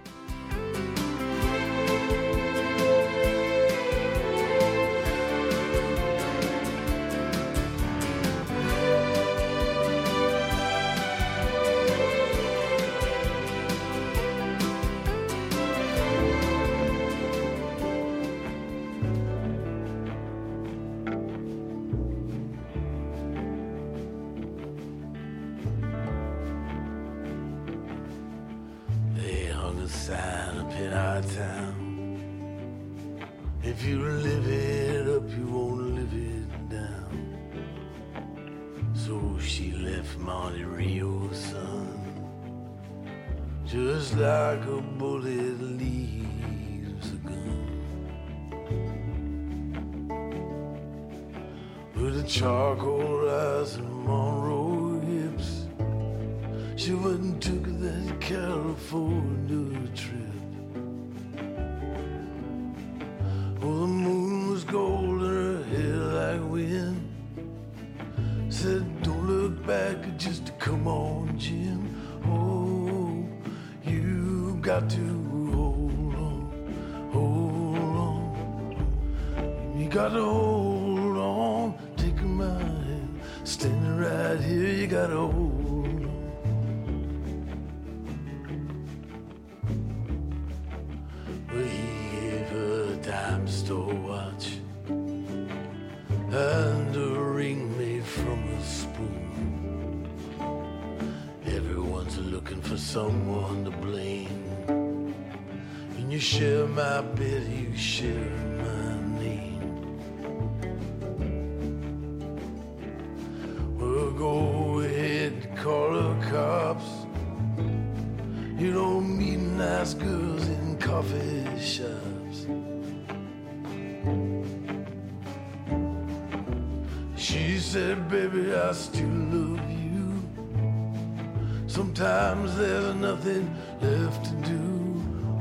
Sometimes there's nothing left to do.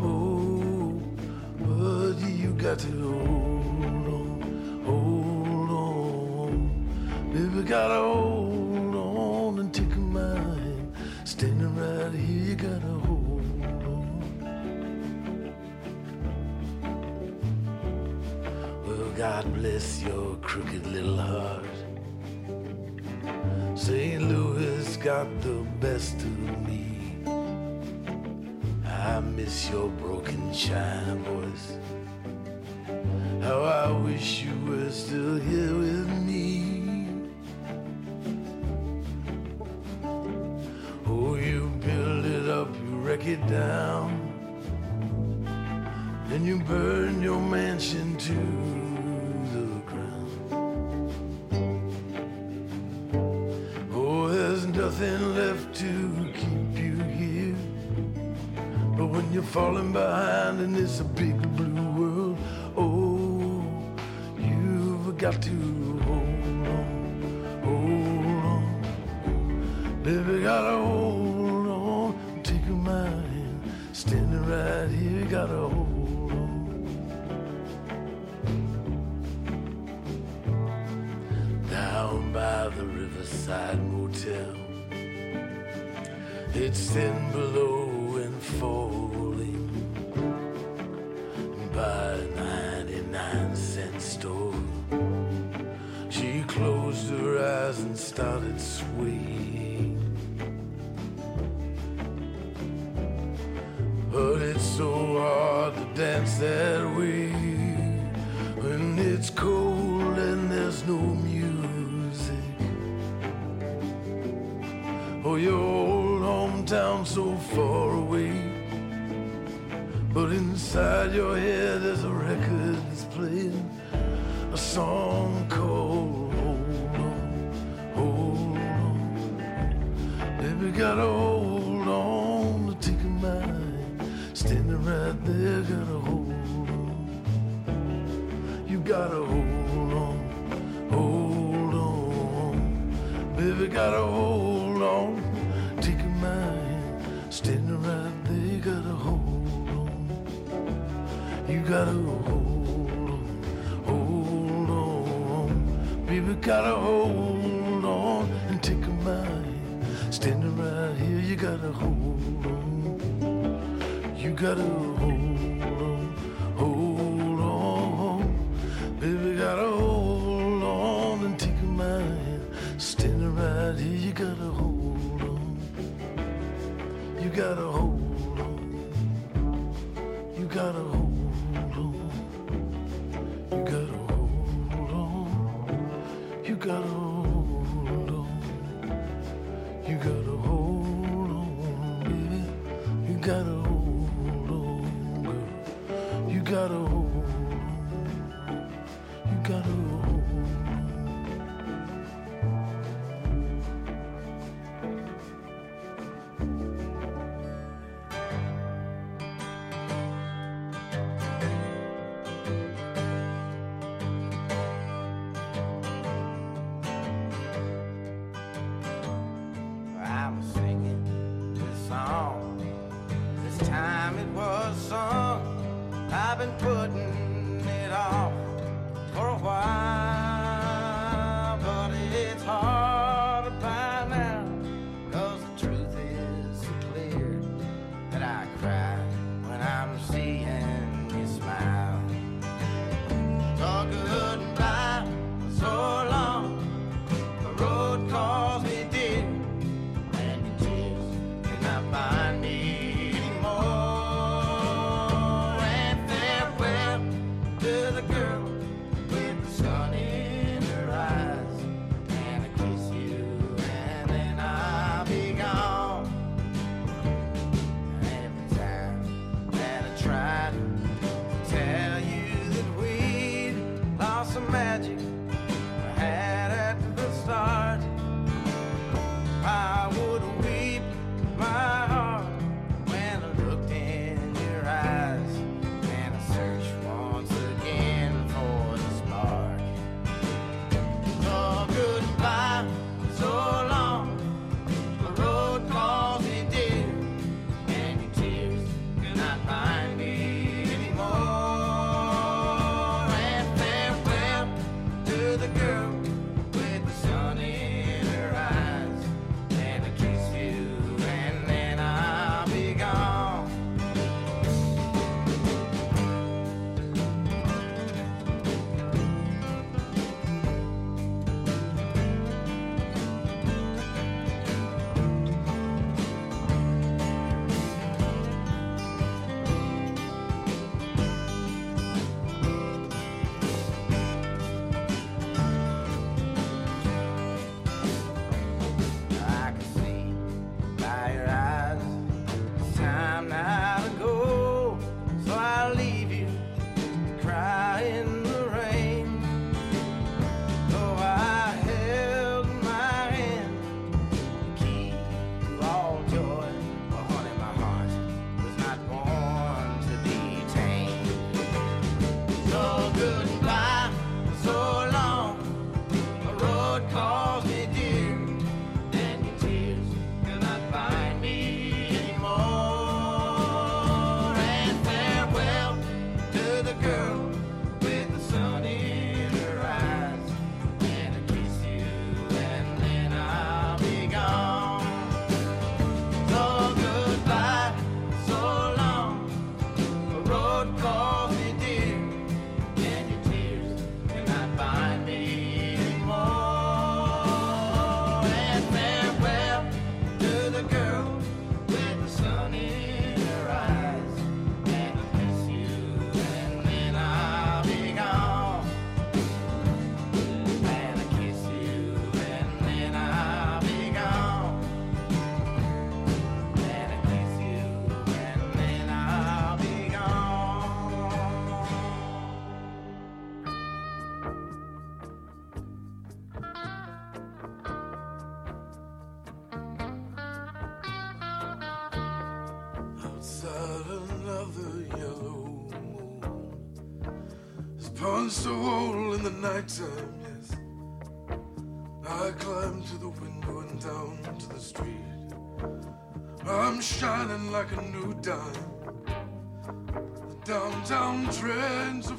Oh, but you got to hold on, hold on. Baby, gotta hold on and take a mind. Standing right here, you gotta hold on. Well, God bless your crooked little heart. St. Louis got the best of I miss your broken china voice. How I wish you were still here with me. falling behind, and it's a big blue world. Oh, you've got to hold on, hold on. Baby, gotta hold on. Take my hand, standing right here, gotta hold. down by the Riverside Motel. It's in your head. I've been putting So old in the nighttime, yes. I climb to the window and down to the street. I'm shining like a new dime. The downtown trends are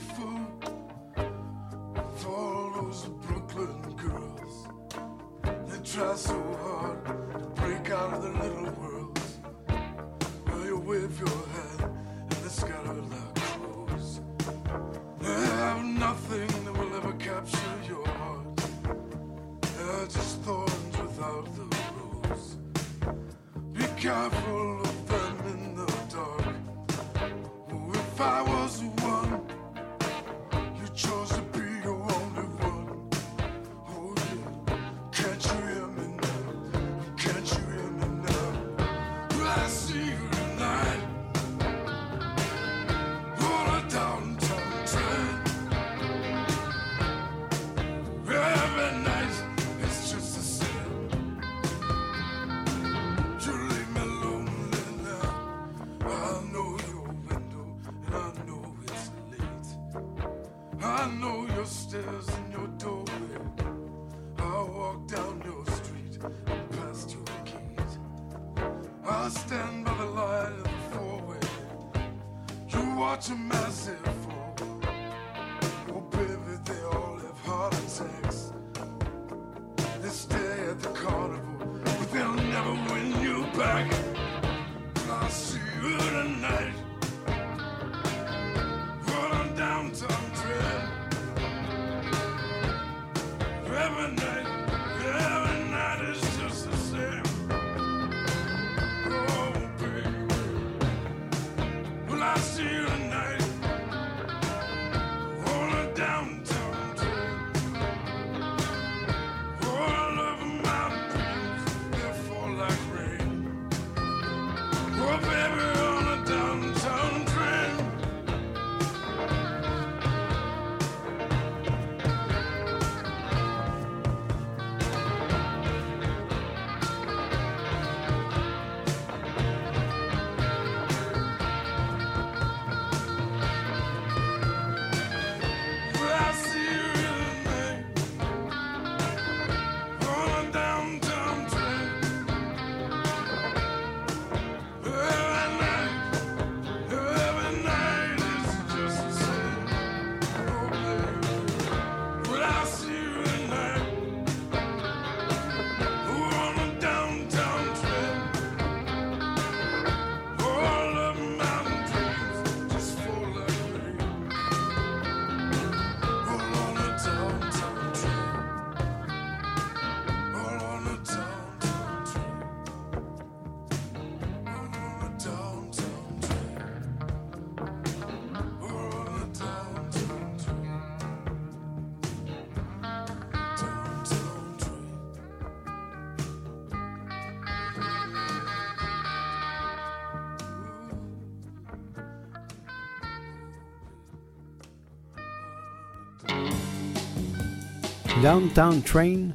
Downtown Train,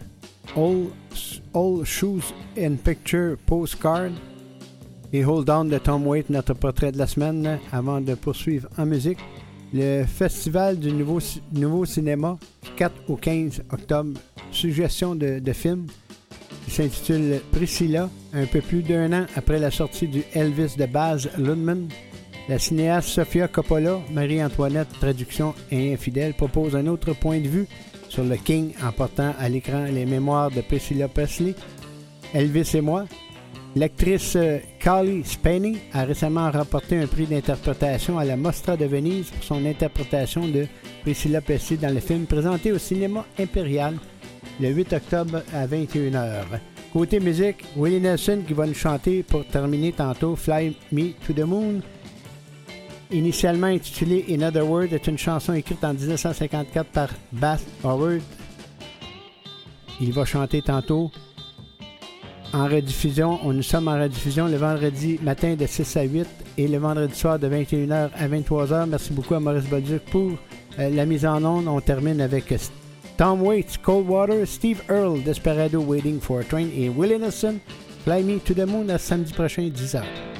All, Shoes and Picture Postcard et Hold On de Tom Waite, notre portrait de la semaine, avant de poursuivre en musique. Le Festival du Nouveau, Nouveau Cinéma, 4 au 15 octobre. Suggestion de, de film s'intitule Priscilla, un peu plus d'un an après la sortie du Elvis de Baz Luhrmann. La cinéaste Sofia Coppola, Marie-Antoinette, traduction et infidèle, propose un autre point de vue sur le King en portant à l'écran les mémoires de Priscilla Presley. Elvis et moi. L'actrice euh, Carly Spaney a récemment remporté un prix d'interprétation à la Mostra de Venise pour son interprétation de Priscilla Presley dans le film présenté au cinéma impérial le 8 octobre à 21h. Côté musique, Willie Nelson qui va nous chanter pour terminer tantôt Fly Me to the Moon. Initialement intitulée In Other Words, est une chanson écrite en 1954 par Bass Howard. Il va chanter tantôt en rediffusion. On, nous sommes en rediffusion le vendredi matin de 6 à 8 et le vendredi soir de 21h à 23h. Merci beaucoup à Maurice Bolduc pour euh, la mise en onde. On termine avec euh, Tom Waits, Cold Water, Steve Earle, Desperado Waiting for a Train et Willie Nelson, Fly Me to the Moon à samedi prochain 10h.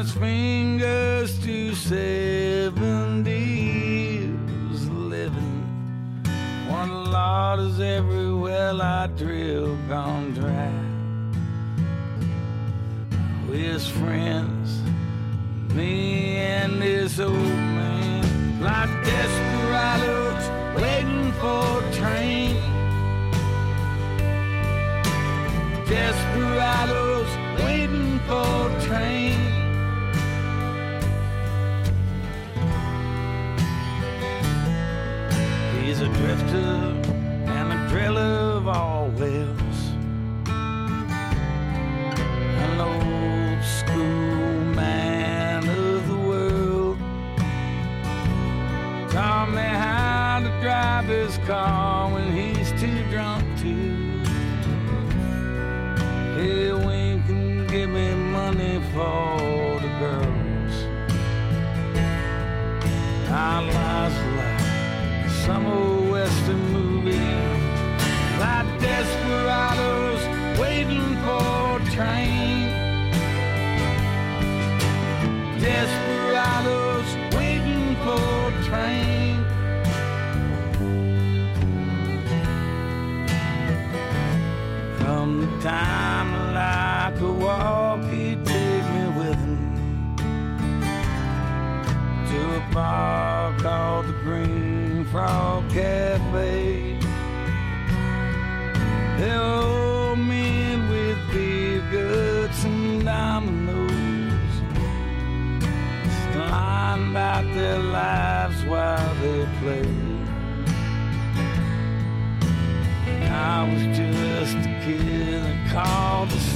His fingers to seventies living. One lot is every well I drill gone dry. We're friends, me and this old man, like that.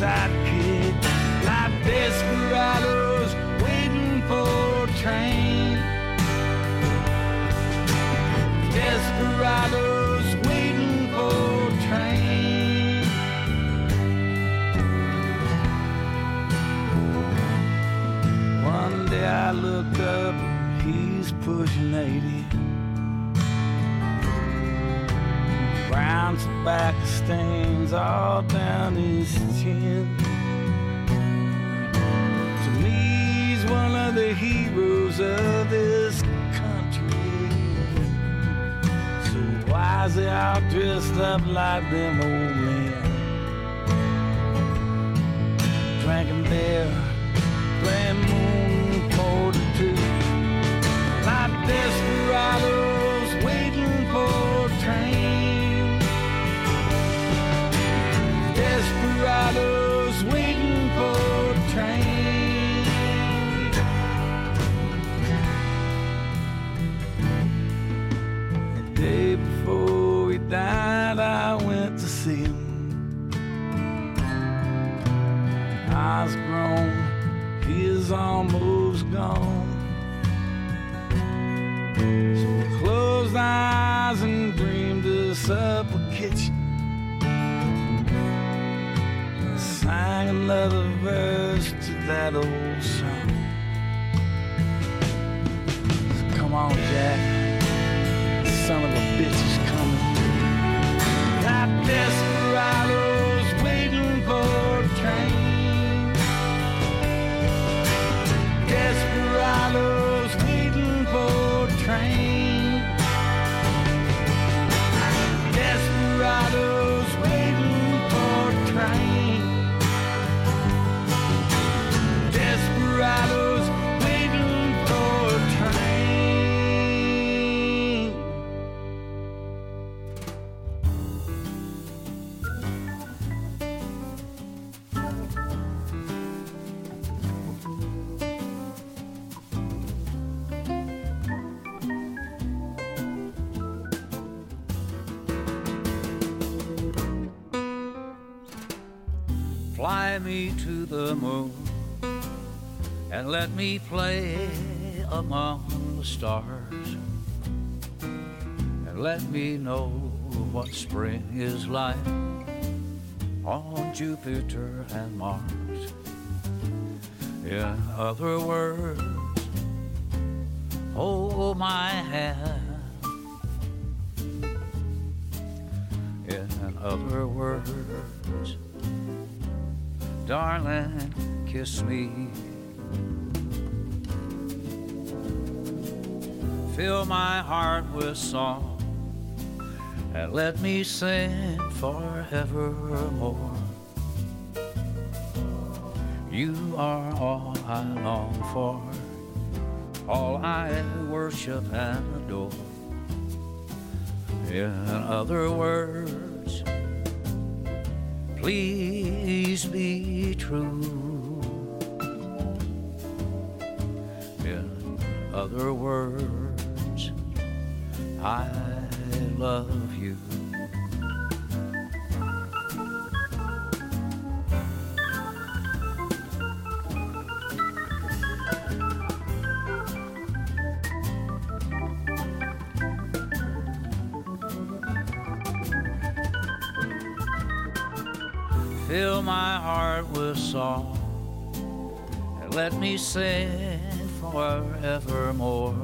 Sidekick, like desperados waiting for a train. Desperados waiting for a train. One day I looked up, he's pushing 80. Brown tobacco stains all down his chin. To me, he's one of the heroes of this country. So why is he all dressed up like them old men? Drinking beer, almost gone. So I closed eyes and dreamed us up a kitchen. I sang another verse to that old song. So come on, Jack, son of a bitch is coming. Like desperados me play among the stars. And let me know what spring is like on Jupiter and Mars. In other words, hold my hand. In other words, darling, kiss me. Fill my heart with song and let me sing forevermore. You are all I long for, all I worship and adore. In other words, please be true. In other words, I love you. Fill my heart with song and let me sing forevermore.